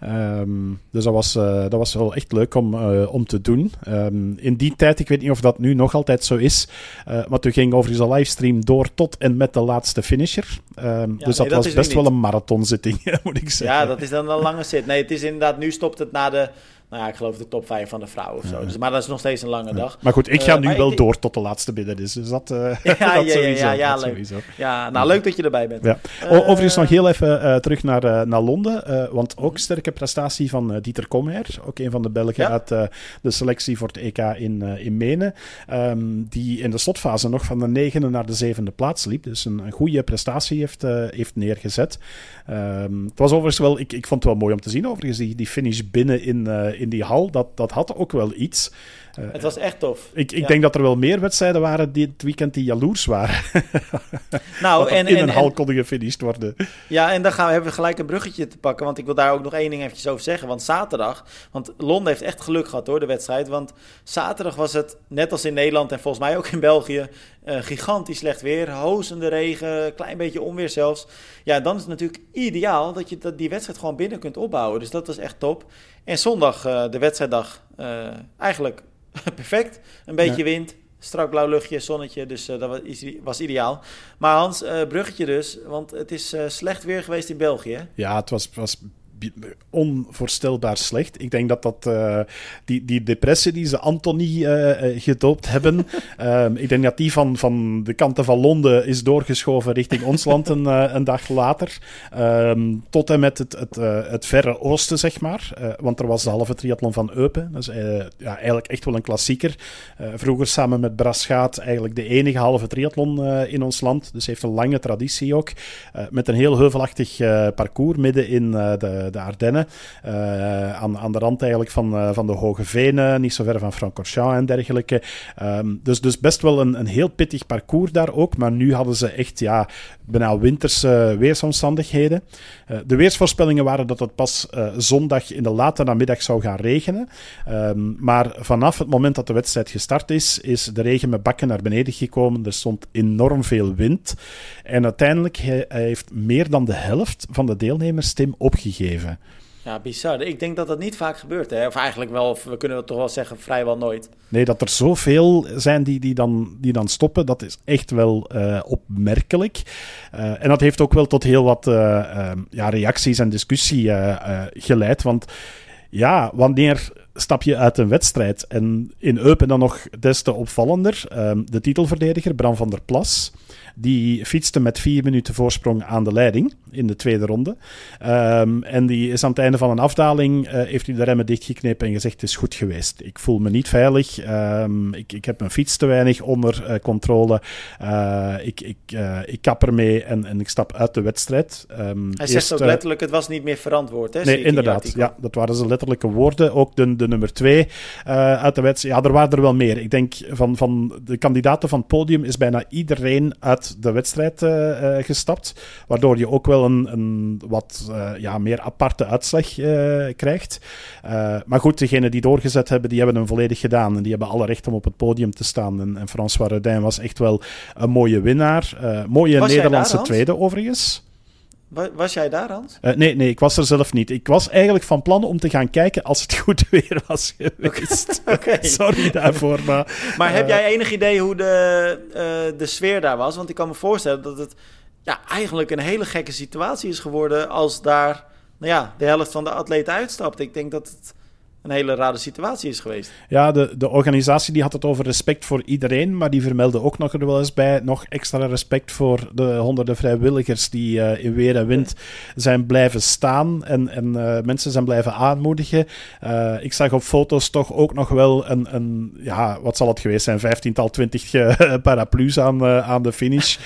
S2: Um, dus dat was, uh, dat was wel echt leuk om, uh, om te doen. Um, in die tijd, ik weet niet of dat nu nog altijd zo is, uh, maar toen ging overigens de livestream door tot en met de laatste finisher. Um, ja, dus dat, dat was best wel een marathonzitting, moet ik zeggen.
S1: Ja, dat is dan een lange zit. Nee, het is inderdaad, nu stopt het na de nou ja, ik geloof de top 5 van de vrouwen of zo. Dus, maar dat is nog steeds een lange dag.
S2: Maar goed, ik ga uh, nu wel door tot de laatste binnen. Dus, dus dat, ja, dat
S1: ja,
S2: sowieso.
S1: Ja, ja, leuk. Sowieso. ja, nou leuk dat je erbij bent.
S2: Ja. Uh, Overigens nog heel even terug naar, naar Londen. want ook sterke prestatie van Dieter Kommer. Ook een van de Belgen uit de selectie voor het EK in, in Menen. Um, die in de slotfase nog van de negende naar de zevende plaats liep. Dus een, een goede prestatie heeft, heeft neergezet. Um, het was overigens wel, ik, ik vond het wel mooi om te zien overigens, die, die finish binnen in in die hal, dat, dat had ook wel iets.
S1: Uh, het was echt tof.
S2: Ik, ik ja. denk dat er wel meer wedstrijden waren dit weekend die jaloers waren.
S1: nou, en,
S2: in
S1: en,
S2: een hal konden gefinished worden.
S1: Ja, en dan gaan we, hebben we gelijk een bruggetje te pakken. Want ik wil daar ook nog één ding eventjes over zeggen. Want zaterdag, want Londen heeft echt geluk gehad hoor, de wedstrijd. Want zaterdag was het, net als in Nederland en volgens mij ook in België, uh, gigantisch slecht weer. Hozende regen, klein beetje onweer zelfs. Ja, dan is het natuurlijk ideaal dat je dat die wedstrijd gewoon binnen kunt opbouwen. Dus dat was echt top. En zondag, uh, de wedstrijddag, uh, eigenlijk perfect. Een beetje ja. wind, strak blauw luchtje, zonnetje, dus uh, dat was, was, ideaal. Maar Hans, bruggetje dus, want het is slecht weer geweest in België.
S2: Ja, het was, was onvoorstelbaar slecht. Ik denk dat dat uh, die, die depressie die ze Anthony uh, gedoopt hebben, um, ik denk dat die van, van de kanten van Londen is doorgeschoven richting ons land een, uh, een dag later. Um, tot en met het, het, het verre oosten, zeg maar. want er was de halve triathlon van Eupen. Dat is ja, eigenlijk echt wel een klassieker. vroeger samen met Braschaat eigenlijk de enige halve triathlon in ons land. Dus heeft een lange traditie ook. met een heel heuvelachtig parcours midden in de de Ardennen. Uh, aan, aan de rand eigenlijk van, uh, van de Hoge Venen, niet zo ver van Francorchamps en dergelijke. Um, dus, dus best wel een, een heel pittig parcours daar ook. Maar nu hadden ze echt ja, bijna winterse weersomstandigheden. Uh, de weersvoorspellingen waren dat het pas zondag in de late namiddag zou gaan regenen. Um, maar vanaf het moment dat de wedstrijd gestart is, is de regen met bakken naar beneden gekomen. Er stond enorm veel wind. En uiteindelijk he, heeft meer dan de helft van de deelnemers Tim opgegeven.
S1: Ja, bizar. Ik denk dat dat niet vaak gebeurt. Hè? Of eigenlijk wel, of we kunnen het toch wel zeggen, vrijwel nooit.
S2: Nee, dat er zoveel zijn die, die, dan, die dan stoppen, dat is echt wel uh, opmerkelijk. Uh, en dat heeft ook wel tot heel wat uh, ja, reacties en discussie geleid. Want ja, wanneer stap je uit een wedstrijd? En in Eupen dan nog des te opvallender, de titelverdediger Bram van der Plas die fietste met vier minuten voorsprong aan de leiding in de tweede ronde. Um, en die is aan het einde van een afdaling, uh, heeft hij de remmen dichtgeknepen en gezegd, het is goed geweest. Ik voel me niet veilig. Um, ik, ik heb mijn fiets te weinig onder uh, controle. Uh, ik, ik, ik kap ermee en, en ik stap uit de wedstrijd.
S1: Um, hij zegt ook letterlijk, het was niet meer verantwoord. Hè,
S2: nee, inderdaad. Ja, dat waren zijn letterlijke woorden. Ook de, de nummer twee uit de wedstrijd. Ja, er waren er wel meer. Ik denk van, van de kandidaten van het podium is bijna iedereen uit de wedstrijd uh, gestapt. Waardoor je ook wel een, een wat ja, meer aparte uitslag krijgt. maar goed, degenen die doorgezet hebben, die hebben hem volledig gedaan. En die hebben alle recht om op het podium te staan. En, en François Redin was echt wel een mooie winnaar. mooie was Nederlandse tweede overigens.
S1: Was jij daar, Hans?
S2: Uh, nee, nee, ik was er zelf niet. Ik was eigenlijk van plan om te gaan kijken als het goed weer was geweest.
S1: Okay.
S2: Sorry daarvoor, maar...
S1: Maar uh, heb jij enig idee hoe de, uh, de sfeer daar was? Want ik kan me voorstellen dat het ja, eigenlijk een hele gekke situatie is geworden... als daar nou ja, de helft van de atleten uitstapt. Ik denk dat het een hele rare situatie is geweest.
S2: Ja, de, de organisatie die had het over respect voor iedereen, maar die vermeldde ook nog er wel eens bij nog extra respect voor de honderden vrijwilligers die uh, in weer en wind zijn blijven staan en, en uh, mensen zijn blijven aanmoedigen. Uh, ik zag op foto's toch ook nog wel een, een ja, wat zal het geweest zijn, vijftiental, twintig paraplu's aan, aan de finish.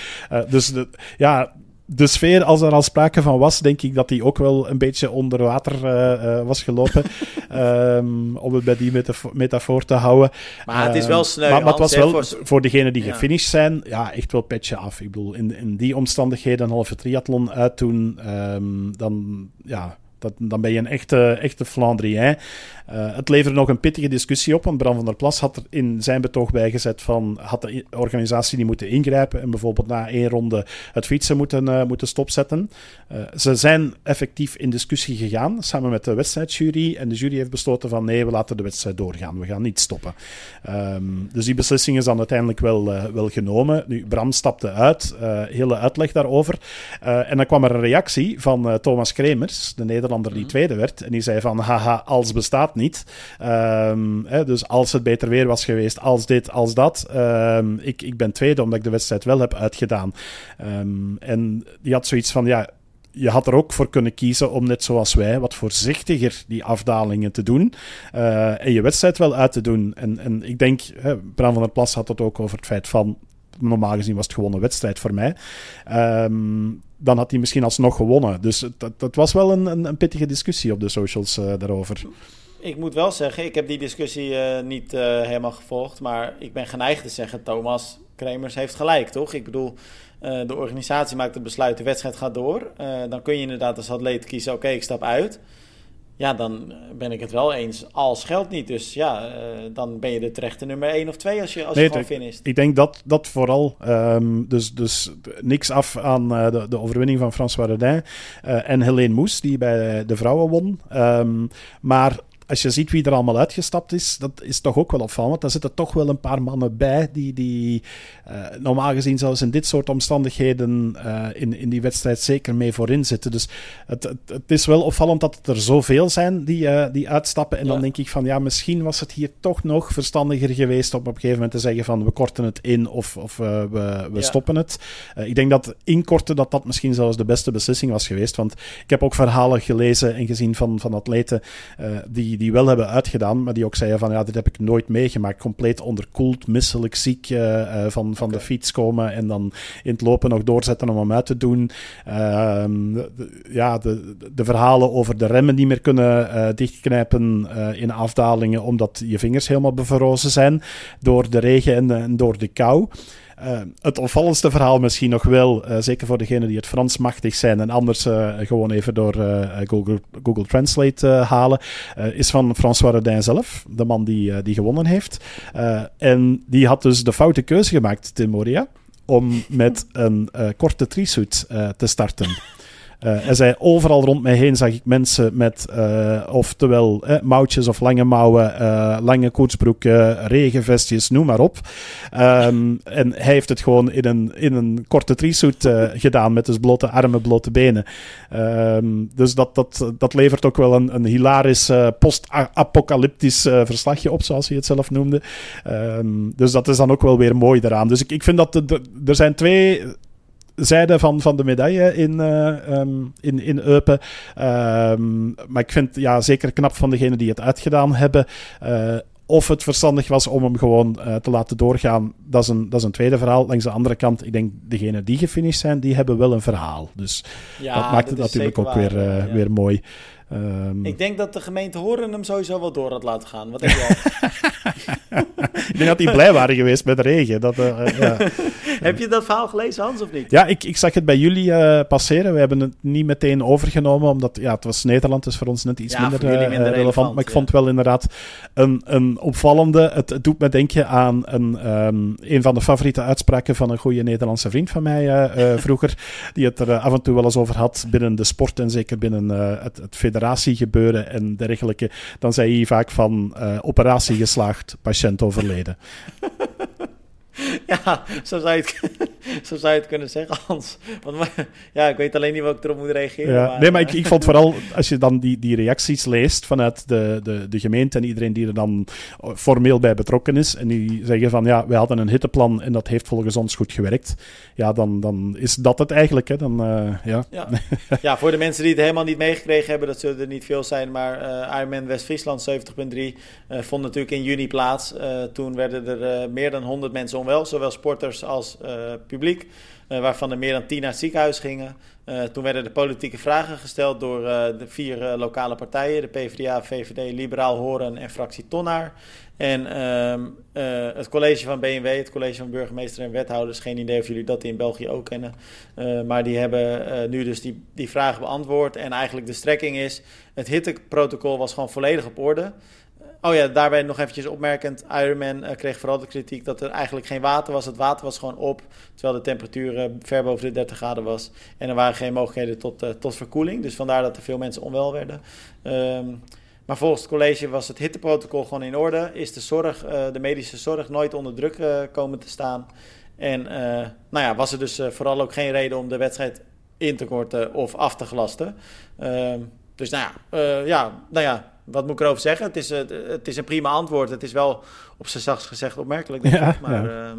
S2: dus de, ja, de sfeer, als er al sprake van was, denk ik dat die ook wel een beetje onder water uh, uh, was gelopen. um, om het bij die metafoor te houden.
S1: Maar het is wel ehm, sneu.
S2: Maar, maar het was wel voor, voor degenen die ja. gefinished zijn, ja, echt wel petje af. Ik bedoel, in, in die omstandigheden een halve triathlon uitdoen, um, dan ja, dan ben je een echte, echte Flandrien. Uh, het leverde nog een pittige discussie op, want Bram van der Plas had er in zijn betoog bijgezet van had de organisatie niet moeten ingrijpen en bijvoorbeeld na één ronde het fietsen moeten, uh, moeten stopzetten. Uh, ze zijn effectief in discussie gegaan, samen met de wedstrijdjury, en de jury heeft besloten van nee, we laten de wedstrijd doorgaan, we gaan niet stoppen. Um, dus die beslissing is dan uiteindelijk wel, wel genomen. Nu, Bram stapte uit, hele uitleg daarover. en dan kwam er een reactie van Thomas Kremers, de Nederlander die mm -hmm. tweede werd, en die zei van haha, als bestaat niet. Um, hè, dus als het beter weer was geweest, als dit, als dat. Um, ik, ik ben tweede, omdat ik de wedstrijd wel heb uitgedaan. Um, en die had zoiets van, ja, je had er ook voor kunnen kiezen om net zoals wij wat voorzichtiger die afdalingen te doen uh, en je wedstrijd wel uit te doen. En, en ik denk, hè, Bram van der Plas had het ook over het feit van normaal gezien was het gewoon een wedstrijd voor mij. Dan had hij misschien alsnog gewonnen. Dus dat, dat was wel een, een, een pittige discussie op de socials uh, daarover
S1: ik moet wel zeggen, ik heb die discussie uh, niet uh, helemaal gevolgd. Maar ik ben geneigd te zeggen, Thomas Kremers heeft gelijk, toch? Ik bedoel, de organisatie maakt het besluit, de wedstrijd gaat door. dan kun je inderdaad als atleet kiezen, oké, ik stap uit. Ja, dan ben ik het wel eens, als geldt niet. Dus ja, dan ben je de terechte nummer 1 of 2 als je, als nee, je gewoon finisht.
S2: Ik denk dat, dat vooral, um, dus, dus niks af aan de, de overwinning van François Redin en Helene Moes, die bij de vrouwen won. Um, maar als je ziet wie er allemaal uitgestapt is, dat is toch ook wel opvallend. Daar zitten toch wel een paar mannen bij die, die uh, normaal gezien zelfs in dit soort omstandigheden uh, in, in die wedstrijd zeker mee voorin zitten. Dus het, het, het, is wel opvallend dat er zoveel zijn die, uh, die uitstappen. En ja. dan denk ik van ja, misschien was het hier toch nog verstandiger geweest om op een gegeven moment te zeggen van we korten het in of, of we, we ja. stoppen het. ik denk dat inkorten dat dat misschien zelfs de beste beslissing was geweest. Want ik heb ook verhalen gelezen en gezien van, van atleten die die wel hebben uitgedaan, maar die ook zeiden van ja, dit heb ik nooit meegemaakt. Compleet onderkoeld, misselijk, ziek uh, uh, van, van okay. de fiets komen en dan in het lopen nog doorzetten om hem uit te doen. Uh, de, ja, de, de verhalen over de remmen niet meer kunnen uh, dichtknijpen in afdalingen omdat je vingers helemaal bevrozen zijn door de regen en, en door de kou. Uh, het opvallendste verhaal misschien nog wel, uh, zeker voor degenen die het Frans machtig zijn en anders uh, gewoon even door Google, Google Translate halen, is van François Redin zelf, de man die, die gewonnen heeft. en die had dus de foute keuze gemaakt, Tim Moria, om met een korte trisuit te starten. Uh, hij zei, overal rond mij heen zag ik mensen met uh, oftewel eh, mouwtjes of lange mouwen, uh, lange koetsbroeken, regenvestjes, noem maar op. Um, en hij heeft het gewoon in een, in een korte trisuit gedaan met dus blote armen, blote benen. Um, dus dat, dat, dat levert ook wel een, een hilarisch post-apocalyptisch verslagje op, zoals hij het zelf noemde. Um, dus dat is dan ook wel weer mooi daaraan. Dus ik, ik vind dat de, er zijn twee zijde van, van de medaille in, uh, um, in, in Eupen. Um, maar ik vind ja, zeker knap van degenen die het uitgedaan hebben. Uh, of het verstandig was om hem gewoon uh, te laten doorgaan, dat is, een, dat is een tweede verhaal. Langs de andere kant, ik denk degenen die gefinished zijn, die hebben wel een verhaal. Dus ja, dat maakt het natuurlijk ook waar, weer, uh, ja. weer mooi.
S1: Um... Ik denk dat de gemeente Horen hem sowieso wel door had laten gaan. Wat denk jij?
S2: ik denk dat die blij waren geweest met de regen. Dat, uh, ja.
S1: Heb je dat verhaal gelezen, Hans, of niet?
S2: Ja, ik, ik zag het bij jullie uh, passeren. We hebben het niet meteen overgenomen, omdat ja, het was Nederland, dus voor ons net iets ja, minder, minder relevant, relevant. Maar ik vond wel inderdaad een, een opvallende... Het, het doet me denken aan een, um, een van de favoriete uitspraken van een goede Nederlandse vriend van mij vroeger, die het er af en toe wel eens over had binnen de sport en zeker binnen het, het federatiegebeuren en dergelijke. Dan zei hij vaak van operatie geslaagd, patiënt overleden.
S1: Ja, zo zou, je het, zo zou je het kunnen zeggen, Hans. Want, ja, ik weet alleen niet wat ik erop moet reageren.
S2: Ja, nee, maar ik, ik vond vooral, als je dan die, die reacties leest vanuit de, de, de gemeente en iedereen die er dan formeel bij betrokken is, en die zeggen van, ja, wij hadden een hitteplan en dat heeft volgens ons goed gewerkt, ja, dan, dan is dat het eigenlijk. Hè. Dan, uh, ja.
S1: Ja. ja, voor de mensen die het helemaal niet meegekregen hebben, dat zullen er niet veel zijn, maar uh, Ironman West-Friesland 70.3 uh, vond natuurlijk in juni plaats. Toen werden er meer dan 100 mensen onwel, zowel sporters als publiek. waarvan er meer dan tien naar het ziekenhuis gingen. toen werden de politieke vragen gesteld door de vier lokale partijen: de PvdA, VVD, Liberaal Horen en fractie Tonnaar. En uh, het college van BMW, het college van burgemeester en wethouders, geen idee of jullie dat in België ook kennen. Maar die hebben nu dus die, die vragen beantwoord. En eigenlijk de strekking is, het hitteprotocol was gewoon volledig op orde. Oh ja, daarbij nog eventjes opmerkend. Ironman kreeg vooral de kritiek dat er eigenlijk geen water was. Het water was gewoon op, terwijl de temperatuur ver boven de 30 graden was. En er waren geen mogelijkheden tot, tot verkoeling. Dus vandaar dat er veel mensen onwel werden. Um, maar volgens het college was het hitteprotocol gewoon in orde. Is de zorg, uh, de medische zorg nooit onder druk uh, komen te staan. En uh, nou ja, was er dus vooral ook geen reden om de wedstrijd in te korten of af te gelasten. Ehm, dus nou ja, ja, nou ja, wat moet ik erover zeggen? Het is, het is een prima antwoord. Het is wel op zijn zachtst gezegd opmerkelijk. Denk ja, ik, maar, ja.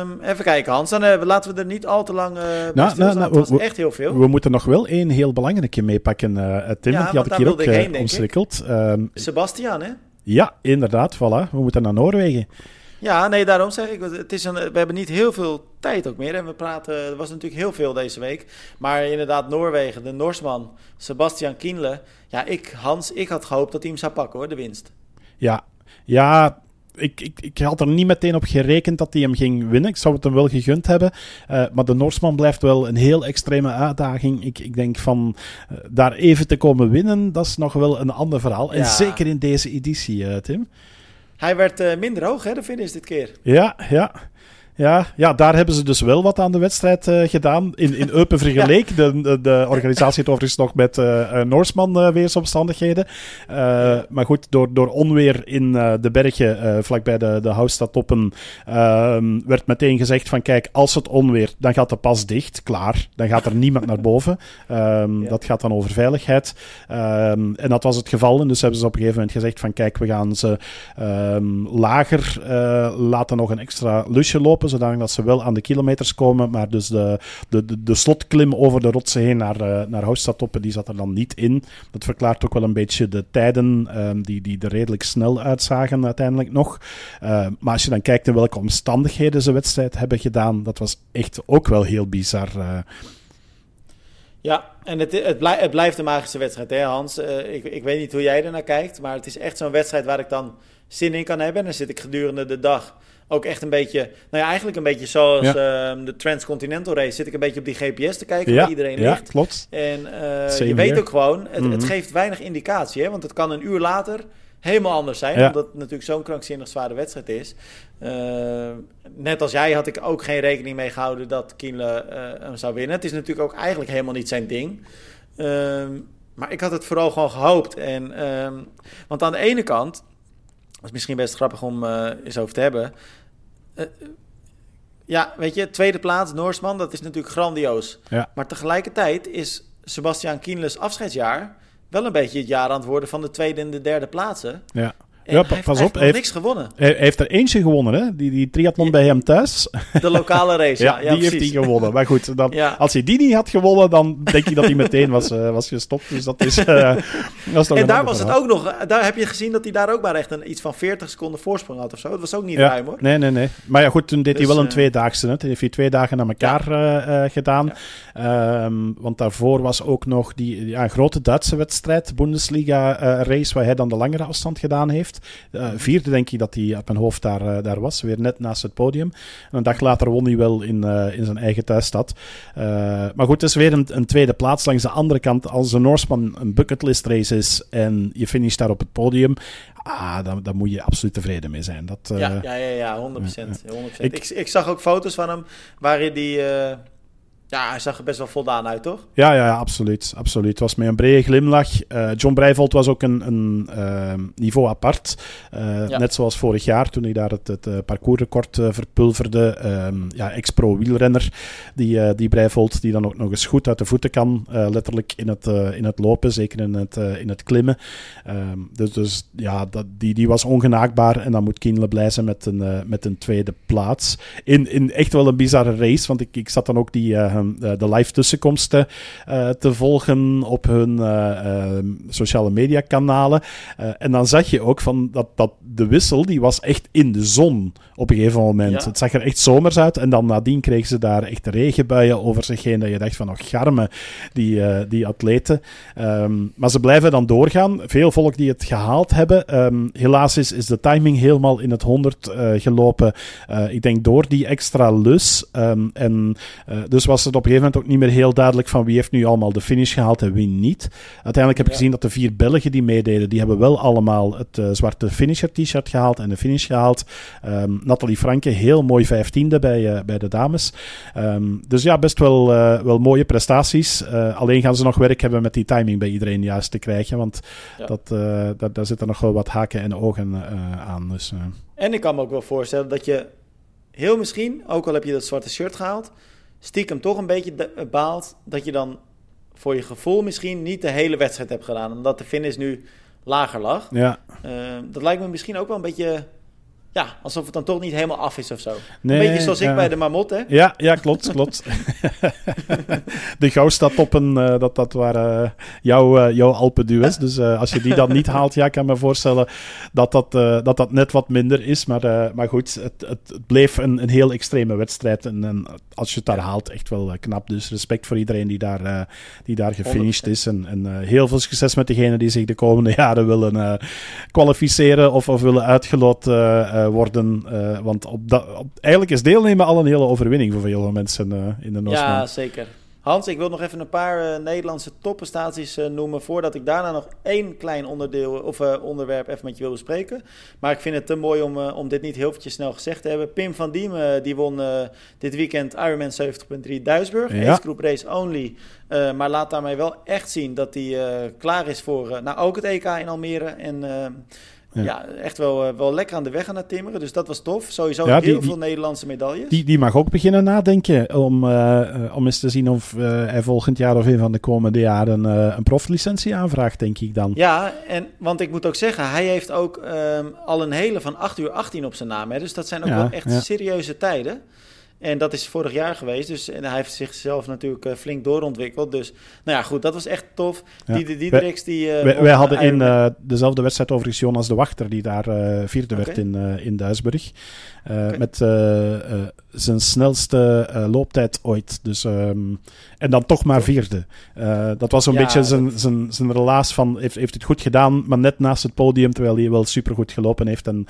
S1: Um, even kijken, Hans. Dan uh, laten we er niet al te lang uh, nou, nou, nou, Het was echt heel veel.
S2: We moeten nog wel één heel belangrijke meepakken, uh, Tim. Ja, die had ik hier ook heen, omswikkeld.
S1: Um, Sebastian, hè?
S2: Ja, inderdaad. Voilà. We moeten naar Noorwegen.
S1: Ja, nee, daarom zeg ik. Het is een, we hebben niet heel veel tijd ook meer. En we praten, er was natuurlijk heel veel deze week. Maar inderdaad, Noorwegen, de Norsman, Sebastian Kienle. Ja, ik, Hans, ik had gehoopt dat hij hem zou pakken hoor, de winst.
S2: Ja, ja ik, ik, ik had er niet meteen op gerekend dat hij hem ging winnen. Ik zou het hem wel gegund hebben. Uh, maar de Norsman blijft wel een heel extreme uitdaging. Ik, ik denk van uh, daar even te komen winnen, dat is nog wel een ander verhaal. Ja. En zeker in deze editie, uh, Tim.
S1: Hij werd minder hoog, hè, de finish dit keer.
S2: Ja, ja. Ja, ja, daar hebben ze dus wel wat aan de wedstrijd uh, gedaan. In, in Eupen Vergeleek. ja. de, de, de, organisatie heeft overigens nog met uh, Noorsman uh, weersomstandigheden. Ja. Maar goed, door, door onweer in de bergen vlakbij de, de Houstadtoppen ehm, werd meteen gezegd van kijk, als het onweer, dan gaat de pas dicht. Klaar, dan gaat er niemand naar boven. Um, ja. Dat gaat dan over veiligheid. Um, en dat was het geval. En dus hebben ze op een gegeven moment gezegd van kijk, we gaan ze lager laten nog een extra lusje lopen zodat ze wel aan de kilometers komen. Maar dus de, de, de, slotklim over de rotsen heen naar, uh, naar die zat er dan niet in. Dat verklaart ook wel een beetje de tijden um, die, die er redelijk snel uitzagen uiteindelijk nog. Uh, maar als je dan kijkt in welke omstandigheden ze wedstrijd hebben gedaan, dat was echt ook wel heel bizar. Uh.
S1: Ja, en het, het, blijft, een magische wedstrijd, hè Hans? Uh, ik, ik weet niet hoe jij er naar kijkt, maar het is echt zo'n wedstrijd waar ik dan zin in kan hebben. En dan zit ik gedurende de dag ook echt een beetje, nou ja, eigenlijk een beetje zoals ja. uh, de Transcontinental Race. Zit ik een beetje op die GPS te kijken ja. waar iedereen
S2: ja,
S1: ligt.
S2: klopt.
S1: En uh, je weet ook gewoon, het, mm -hmm. het, geeft weinig indicatie. Hè? Want het kan een uur later helemaal anders zijn. Ja. Omdat het natuurlijk zo'n krankzinnig zware wedstrijd is. Uh, net als jij had ik ook geen rekening mee gehouden dat Kienle hem zou winnen. Het is natuurlijk ook eigenlijk helemaal niet zijn ding. Ehm, maar ik had het vooral gewoon gehoopt. En, um, want aan de ene kant, dat is misschien best grappig om uh, eens over te hebben. Uh, ja, weet je, tweede plaats, Noorsman, dat is natuurlijk grandioos.
S2: Ja.
S1: Maar tegelijkertijd is Sebastian Kienles afscheidsjaar wel een beetje het jaar aan het worden van de tweede en de derde plaatsen.
S2: Ja.
S1: Ja, hij pas heeft, op. Hij heeft niks gewonnen.
S2: Hij heeft er eentje gewonnen, hè? Die, die triathlon ja. bij hem thuis.
S1: De lokale race, ja.
S2: ja, die heeft hij gewonnen. Maar goed, dan, als hij die niet had gewonnen, dan denk je dat hij meteen was, uh, was gestopt. Dus dat is, uh,
S1: dat is En daar was verhaal. het ook nog... Daar heb je gezien dat hij daar ook maar echt een, iets van 40 seconden voorsprong had of zo. Dat was ook niet ruim, hoor.
S2: Nee, nee, nee. Maar ja, goed, toen deed dus, hij wel een tweedaagse. Hè? Toen heeft hij twee dagen naar elkaar uh, gedaan. Um, want daarvoor was ook nog die ja, een grote Duitse wedstrijd, Bundesliga-race, waar hij dan de langere afstand gedaan heeft. Vier vierde, denk ik, dat hij op mijn hoofd daar, uh, daar was. Weer net naast het podium. En een dag later won hij wel in, uh, in zijn eigen thuisstad. Maar goed, het is weer een, een, tweede plaats. Langs de andere kant, als een Norseman een bucketlist race is en je finisht daar op het podium, ah, dan, dan moet je absoluut tevreden mee zijn. Dat,
S1: ja, ja, ja, ja, 100%. 100%. Ik, ik, ik, zag ook foto's van hem waarin die Ja, hij zag er best wel voldaan uit, toch?
S2: Ja, ja, absoluut, absoluut. Het was met een brede glimlach. Uh, John Breivold was ook een, een uh, niveau apart. Uh, ja. Net zoals vorig jaar, toen hij daar het, het parcoursrecord verpulverde. ja, ex-pro wielrenner, die, die Breivold, die dan ook nog eens goed uit de voeten kan. letterlijk in het, in het lopen, zeker in het, in het klimmen. Ehm, dus, dus ja, dat, die, die was ongenaakbaar. En dan moet Kienle blij zijn met een, met een tweede plaats. In, in echt wel een bizarre race, want ik, ik zat dan ook die eh, de live tussenkomsten uh, te volgen op hun uh, sociale media kanalen. en dan zag je ook van dat, dat de wissel, die was echt in de zon op een gegeven moment. Het zag er echt zomers uit en dan nadien kregen ze daar echt regenbuien over zich heen dat je dacht van, oh garme, die, die atleten. Um, maar ze blijven dan doorgaan. Veel volk die het gehaald hebben. Um, helaas is, is de timing helemaal in het honderd gelopen. ik denk door die extra lus. Um, en dus was het op een gegeven moment ook niet meer heel duidelijk van wie heeft nu allemaal de finish gehaald en wie niet. Uiteindelijk heb ik gezien dat de vier Belgen die meededen, die hebben wel allemaal het uh, zwarte finisher t-shirt gehaald en de finish gehaald. Um, Nathalie Franke, heel mooi vijftiende bij, uh, bij de dames. Um, dus ja, best wel, uh, wel mooie prestaties. alleen gaan ze nog werk hebben met die timing bij iedereen juist te krijgen, want ja. dat, dat, daar zitten nog wel wat haken en ogen aan. Dus,
S1: en ik kan me ook wel voorstellen dat je heel misschien, ook al heb je dat zwarte shirt gehaald, stiekem toch een beetje baalt dat je dan voor je gevoel misschien niet de hele wedstrijd hebt gedaan. Omdat de finish nu lager lag.
S2: Ja.
S1: Uh, dat lijkt me misschien ook wel een beetje ja, alsof het dan toch niet helemaal af is of zo. Nee, een beetje zoals ik bij de Marmot, hè?
S2: Ja, ja klopt, klopt. de gauw staat op een, uh, dat, dat waren uh, jouw, uh, jouw Alpenduels. Dus als je die dan niet haalt, ja, ik kan me voorstellen dat dat, dat, dat net wat minder is. Maar, maar goed, het, het, bleef een, een heel extreme wedstrijd. En, en als je het daar haalt, echt wel knap. Dus respect voor iedereen die daar, die daar gefinished is. En, en heel veel succes met degenen die zich de komende jaren willen kwalificeren of, of willen uitgelot uh, worden. Uh, want op dat, op, eigenlijk is deelnemen al een hele overwinning voor veel mensen uh, in de Noordsman.
S1: Ja, zeker. Hans, ik wil nog even een paar Nederlandse topprestaties noemen voordat ik daarna nog één klein onderdeel of onderwerp even met je wil bespreken. Maar ik vind het te mooi om, om dit niet heel eventjes snel gezegd te hebben. Pim van Diemen die won dit weekend Ironman 70.3 Duisburg. Ja. Ace Group Race Only. maar laat daarmee wel echt zien dat hij klaar is voor nou, ook het EK in Almere. En ja. echt wel, uh, wel lekker aan de weg aan het timmeren. Dus dat was tof. Sowieso ja, heel veel Nederlandse medailles.
S2: Die, die mag ook beginnen nadenken om, uh, om eens te zien of hij volgend jaar of een van de komende jaren een proflicentie aanvraagt, denk ik dan.
S1: Ja, en, want ik moet ook zeggen, hij heeft ook um, al een hele van 8 uur 18 op zijn naam. Hè, dus dat zijn ook wel echt serieuze tijden. En dat is vorig jaar geweest. Dus en hij heeft zichzelf natuurlijk uh, flink doorontwikkeld. Dus nou ja, goed, dat was echt tof. Ja. Die, die, die, wij, die
S2: uh, wij, hadden in uh, dezelfde wedstrijd overigens Jonas de Wachter, die daar vierde okay. werd in, in Duisburg. Okay. Met zijn snelste looptijd ooit. Dus, um, en dan toch maar vierde. dat was ja, beetje zijn, dat... zijn, zijn relaas van, heeft, heeft het goed gedaan, maar net naast het podium, terwijl hij wel supergoed gelopen heeft en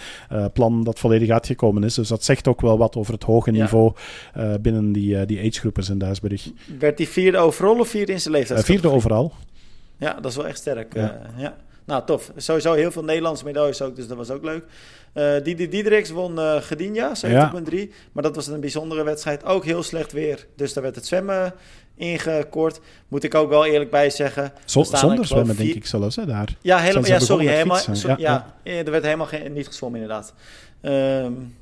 S2: plan dat volledig uitgekomen is. Dus dat zegt ook wel wat over het hoge niveau uh, binnen die, uh, die agegroepers in Duisburg.
S1: Werd hij vierde overal of vierde in zijn leeftijd?
S2: Uh, vierde overal.
S1: Ja, dat is wel echt sterk. Ja. ja. Nou, tof. Sowieso heel veel Nederlandse medailles ook, dus dat was ook leuk. Die Diedriks won uh, Gedinja, 70.3. Ja. Maar dat was een bijzondere wedstrijd. Ook heel slecht weer. Dus daar werd het zwemmen ingekort. Moet ik ook wel eerlijk bij zeggen.
S2: Zo, zonder zwemmen, vier... denk ik zelfs, hè, daar.
S1: Ja, helemaal, ja sorry. Helemaal, so, ja, er werd helemaal geen, niet gezwommen, inderdaad. Um,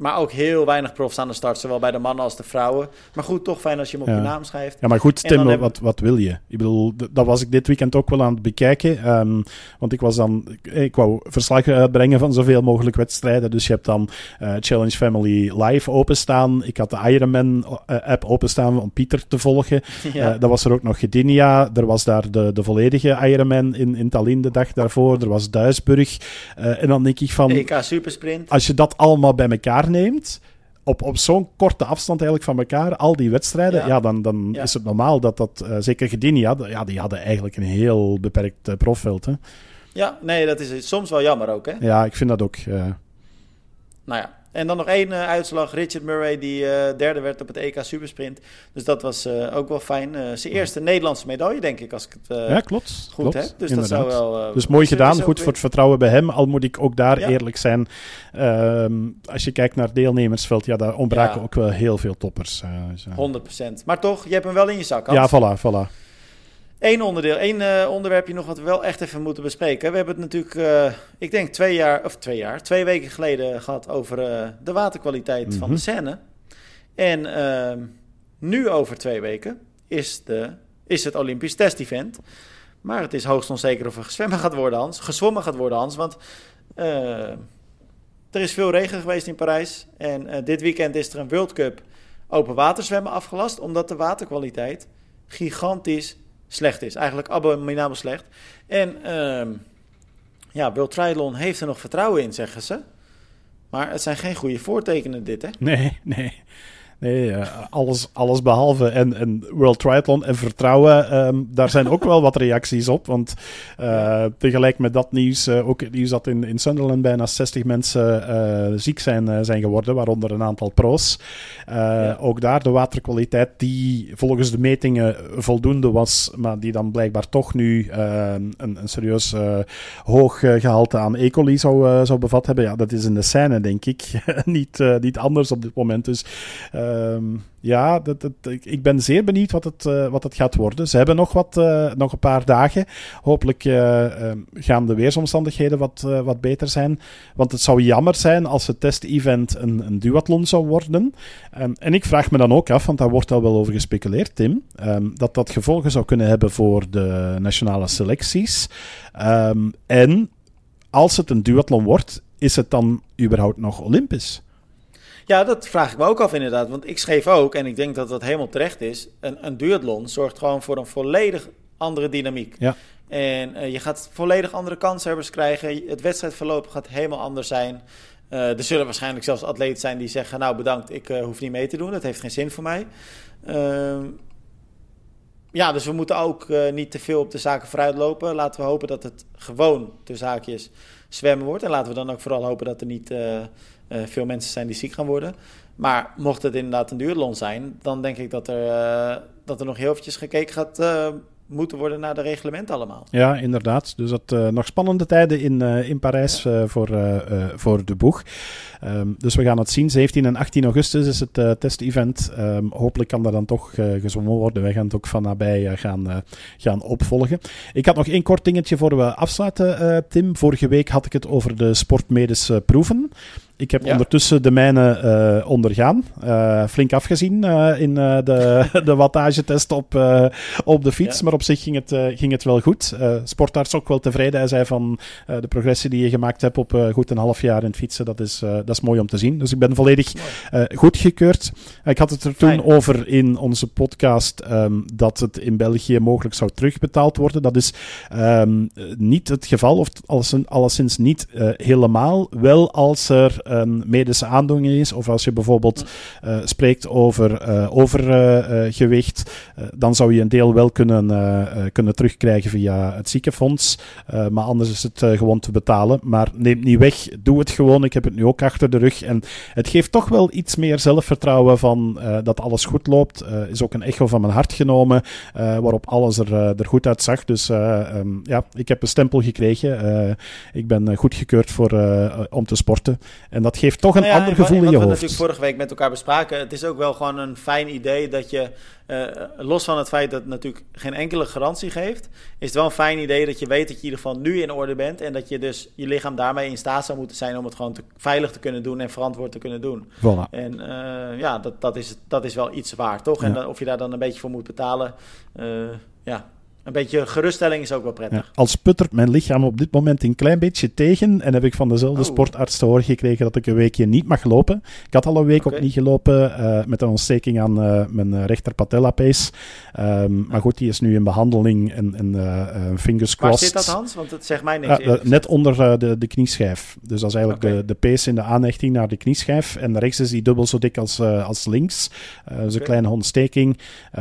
S1: maar ook heel weinig profs aan de start, zowel bij de mannen als de vrouwen. Maar goed, toch fijn als je hem op ja. je naam schrijft.
S2: Ja, maar goed, Tim, wat, wat wil je? Ik bedoel, dat was ik dit weekend ook wel aan het bekijken. Um, want ik was dan, ik wou verslag uitbrengen van zoveel mogelijk wedstrijden. Dus je hebt dan uh, Challenge Family Live openstaan. Ik had de Ironman-app uh, openstaan om Pieter te volgen. Ja. Uh, dan was er ook nog Gdynia. Er was daar de, de volledige Ironman in, in Tallinn de dag daarvoor. Er was Duisburg. en dan denk ik van...
S1: EK Supersprint.
S2: Als je dat allemaal bij elkaar neemt, op, op zo'n korte afstand eigenlijk van elkaar, al die wedstrijden, ja, ja dan, dan ja. is het normaal dat dat, uh, zeker Gdynia, ja, die hadden eigenlijk een heel beperkt uh, profveld. Hè?
S1: Ja, nee, dat is soms wel jammer ook, hè?
S2: Ja, ik vind dat ook. Uh...
S1: Nou ja, en dan nog één uitslag. Richard Murray die derde werd op het EK Supersprint. Dus dat was ook wel fijn. zijn eerste Nederlandse medaille, denk ik, als ik het
S2: ja, klopt,
S1: goed heb. Dus dat zou wel...
S2: dus mooi gedaan, goed voor het vertrouwen bij hem. Al moet ik ook daar eerlijk zijn. Ehm, als je kijkt naar het deelnemersveld, ja, daar ontbraken ook wel heel veel toppers.
S1: 100%. Maar toch, je hebt hem wel in je zak,
S2: Ja, voilà, voilà.
S1: Eén onderdeel, één uh, onderwerpje nog wat we wel echt even moeten bespreken. We hebben het natuurlijk, uh, ik denk twee jaar, of twee jaar, twee weken geleden gehad over uh, de waterkwaliteit mm -hmm. van de mhm. Seine. En ehm, nu over twee weken is, de, is het Olympisch test-event. Maar het is hoogst onzeker of er gezwemmen gaat worden, Hans. Gezwommen gaat worden, Hans. Want er is veel regen geweest in Parijs. En dit weekend is er een World Cup open waterzwemmen afgelast. Omdat de waterkwaliteit gigantisch slecht is. Eigenlijk abominabel slecht. En uh, ja, Triathlon heeft er nog vertrouwen in, zeggen ze. Maar het zijn geen goede voortekenen dit, hè?
S2: Nee, nee. Nee, uh, alles, alles behalve. En, en World Triathlon en vertrouwen, um, daar zijn ook wel wat reacties op. Want uh, tegelijk met dat nieuws, uh, ook het nieuws dat in, in Sunderland bijna 60 mensen ziek zijn, zijn geworden, waaronder een aantal pro's. Ja. Ook daar de waterkwaliteit, die volgens de metingen voldoende was, maar die dan blijkbaar toch nu een, een serieus hoog gehalte aan E. coli zou, zou bevat hebben. Ja, dat is in de scène, denk ik, niet, niet anders op dit moment. Dus Ehm, ja, dat, ik ben zeer benieuwd wat het, uh, wat het gaat worden. Ze hebben nog, wat, uh, nog een paar dagen. Hopelijk uh, gaan de weersomstandigheden wat, wat beter zijn. Want het zou jammer zijn als het test-event een, een duathlon zou worden. Um, en ik vraag me dan ook af, want daar wordt al wel over gespeculeerd, Tim, dat dat gevolgen zou kunnen hebben voor de nationale selecties. en als het een duathlon wordt, is het dan überhaupt nog Olympisch?
S1: Ja, dat vraag ik me ook af inderdaad. Want ik schreef ook, en ik denk dat dat helemaal terecht is... een, een duathlon zorgt gewoon voor een volledig andere dynamiek.
S2: Ja.
S1: En uh, je gaat volledig andere kanshebbers krijgen. Het wedstrijdverloop gaat helemaal anders zijn. Uh, er zullen waarschijnlijk zelfs atleten zijn die zeggen... nou bedankt, ik uh, hoef niet mee te doen. Dat heeft geen zin voor mij. Ehm, ja, dus we moeten ook niet te veel op de zaken vooruit lopen. Laten we hopen dat het gewoon, de zaakjes, zwemmen wordt. En laten we dan ook vooral hopen dat er niet uh, veel mensen zijn die ziek gaan worden. Maar mocht het inderdaad een duurloon zijn, dan denk ik dat er, uh, dat er nog heel eventjes gekeken gaat uh, moeten worden naar de reglementen allemaal.
S2: Ja, inderdaad. Dus dat nog spannende tijden in, in Parijs ja. voor, voor de boeg. Um, dus we gaan het zien. 17 en 18 augustus is het uh, test-event. Um, hopelijk kan dat dan toch uh, gezongen worden. Wij gaan het ook van nabij uh, gaan, gaan opvolgen. Ik had nog één kort dingetje voor we afsluiten, Tim. Vorige week had ik het over de sportmedische proeven. Ik heb ondertussen de mijne uh, ondergaan. Uh, flink afgezien uh, in de, de wattagetest op, op de fiets. Ja. Maar op zich ging het, ging het wel goed. sportarts ook wel tevreden. Hij zei van de progressie die je gemaakt hebt op goed een half jaar in het fietsen, dat is, dat is mooi om te zien. Dus ik ben volledig goedgekeurd. Ik had het er toen Fijn. over in onze podcast um, dat het in België mogelijk zou terugbetaald worden. Dat is um, niet het geval, of alleszins niet helemaal. Wel als er een medische aandoening is, of als je bijvoorbeeld uh, spreekt over uh, overgewicht, uh, dan zou je een deel wel kunnen, kunnen terugkrijgen via het ziekenfonds. maar anders is het gewoon te betalen. Maar neem niet weg, doe het gewoon. Ik heb het nu ook achter de rug. En het geeft toch wel iets meer zelfvertrouwen van dat alles goed loopt. is ook een echo van mijn hart genomen, waarop alles er, er goed uitzag. Dus um, ja, ik heb een stempel gekregen. ik ben goedgekeurd voor, om te sporten. En dat geeft toch een nou ja, ander gevoel in je hoofd. Wat we
S1: natuurlijk vorige week met elkaar bespraken. Het is ook wel gewoon een fijn idee dat je, uh, los van het feit dat het natuurlijk geen enkele garantie geeft, is het wel een fijn idee dat je weet dat je in ieder geval nu in orde bent. En dat je dus je lichaam daarmee in staat zou moeten zijn om het gewoon te, veilig te kunnen doen en verantwoord te kunnen doen.
S2: Voilà.
S1: En uh, ja, dat, dat, is, dat is wel iets waard, toch? Ja. En of je daar dan een beetje voor moet betalen, uh, ja, een beetje geruststelling is ook wel prettig. Ja,
S2: als puttert mijn lichaam op dit moment een klein beetje tegen. En heb ik van dezelfde oh. sportarts te horen gekregen dat ik een weekje niet mag lopen. Ik had al een week okay. ook niet gelopen uh, met een ontsteking aan uh, mijn rechter patellapees. Um, maar goed, die is nu in behandeling en, en uh, fingers crossed.
S1: Waar zit dat, Hans? Want het zegt mij niks.
S2: net onder de, de knieschijf. Dus dat is eigenlijk okay. de, de pees in de aanhechting naar de knieschijf. En rechts is die dubbel zo dik als, als links. dus okay. een kleine ontsteking.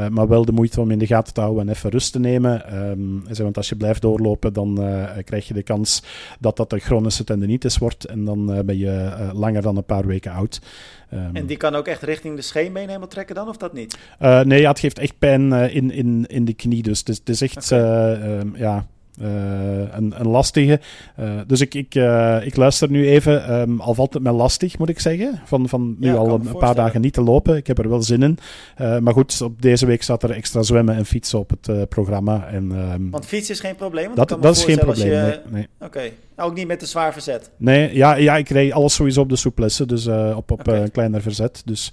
S2: maar wel de moeite om in de gaten te houden en even rust te nemen. Ehm, want als je blijft doorlopen, dan krijg je de kans dat dat een chronische tendinitis wordt. En dan ben je langer dan een paar weken oud.
S1: Ehm, en die kan ook echt richting de scheenbeen helemaal trekken dan, of dat niet?
S2: nee, ja, het geeft echt pijn in, in, in de knie. Dus het is, het is echt, ehm, ja, een, een, lastige. Uh, dus ik, ik, uh, ik luister nu even. Um, al valt het me lastig, moet ik zeggen. Van, van nu al een paar dagen niet te lopen. Ik heb er wel zin in. maar goed, op deze week staat er extra zwemmen en fietsen op het programma. En,
S1: um, want fietsen is geen probleem?
S2: Dat, dat is geen probleem,
S1: je...
S2: nee.
S1: Oké, ook niet met te zwaar verzet?
S2: Nee, ja, ja ik reed alles sowieso op de souplesse. Dus op, op okay. een kleiner verzet. Dus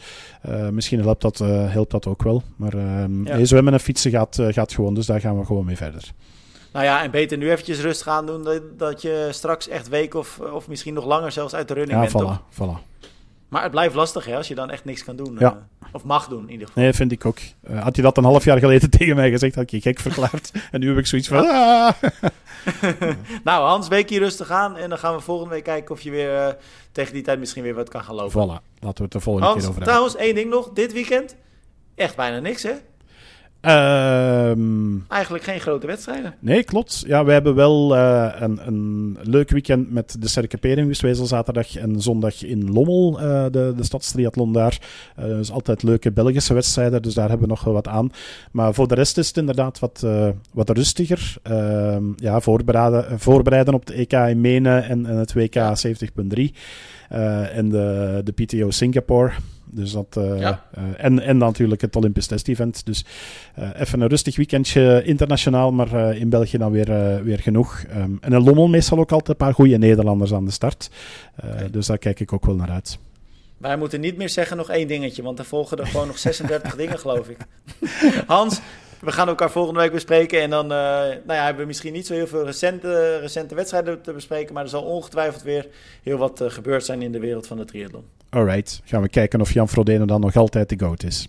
S2: misschien helpt dat, helpt dat ook wel. Maar ja. zwemmen en fietsen gaat, gaat gewoon. Dus daar gaan we gewoon mee verder.
S1: Nou ja, en beter nu eventjes rustig aan doen dat, dat je straks echt week of, of misschien nog langer zelfs uit de running
S2: ja,
S1: bent.
S2: Ja, voilà, voilà.
S1: Maar het blijft lastig hè, als je dan echt niks kan doen. Ja. Uh, of mag doen in ieder geval.
S2: Nee, vind ik ook. Uh, had je dat een half jaar geleden tegen mij gezegd, had ik je gek verklaard. en nu heb ik zoiets van... Ah.
S1: nou Hans, weekje rustig aan. En dan gaan we volgende week kijken of je weer uh, tegen die tijd misschien weer wat kan gaan lopen.
S2: Voilà, laten we het de volgende
S1: Hans,
S2: keer over
S1: hebben. trouwens, één ding nog. Dit weekend echt bijna niks hè?
S2: Um,
S1: Eigenlijk geen grote wedstrijden.
S2: Nee, klopt. Ja, we hebben wel uh, een, een leuk weekend met de Sterke Perenwiswezel zaterdag en zondag in Lommel, uh, de, de stadstriathlon daar. Uh, dus altijd leuke Belgische wedstrijden, dus daar hebben we nog wel wat aan. Maar voor de rest is het inderdaad wat, wat rustiger. Ehm, ja, voorbereiden, voorbereiden op de EK in Menen en, en het WK 70.3 en de, de PTO Singapore. Dus dat, uh, ja. uh, en, en natuurlijk het Olympisch Test-event. Dus uh, even een rustig weekendje internationaal, maar in België dan weer, weer genoeg. Um, en in Lommel meestal ook altijd een paar goede Nederlanders aan de start. Okay. Dus daar kijk ik ook wel naar uit.
S1: Wij moeten niet meer zeggen nog één dingetje, want er volgen er gewoon nog 36 dingen, geloof ik. Hans, we gaan elkaar volgende week bespreken. En dan uh, nou ja, hebben we misschien niet zo heel veel recente, recente wedstrijden te bespreken. Maar er zal ongetwijfeld weer heel wat uh, gebeurd zijn in de wereld van de triathlon.
S2: Alright, gaan we kijken of Jan Frodeno dan nog altijd de GOAT is.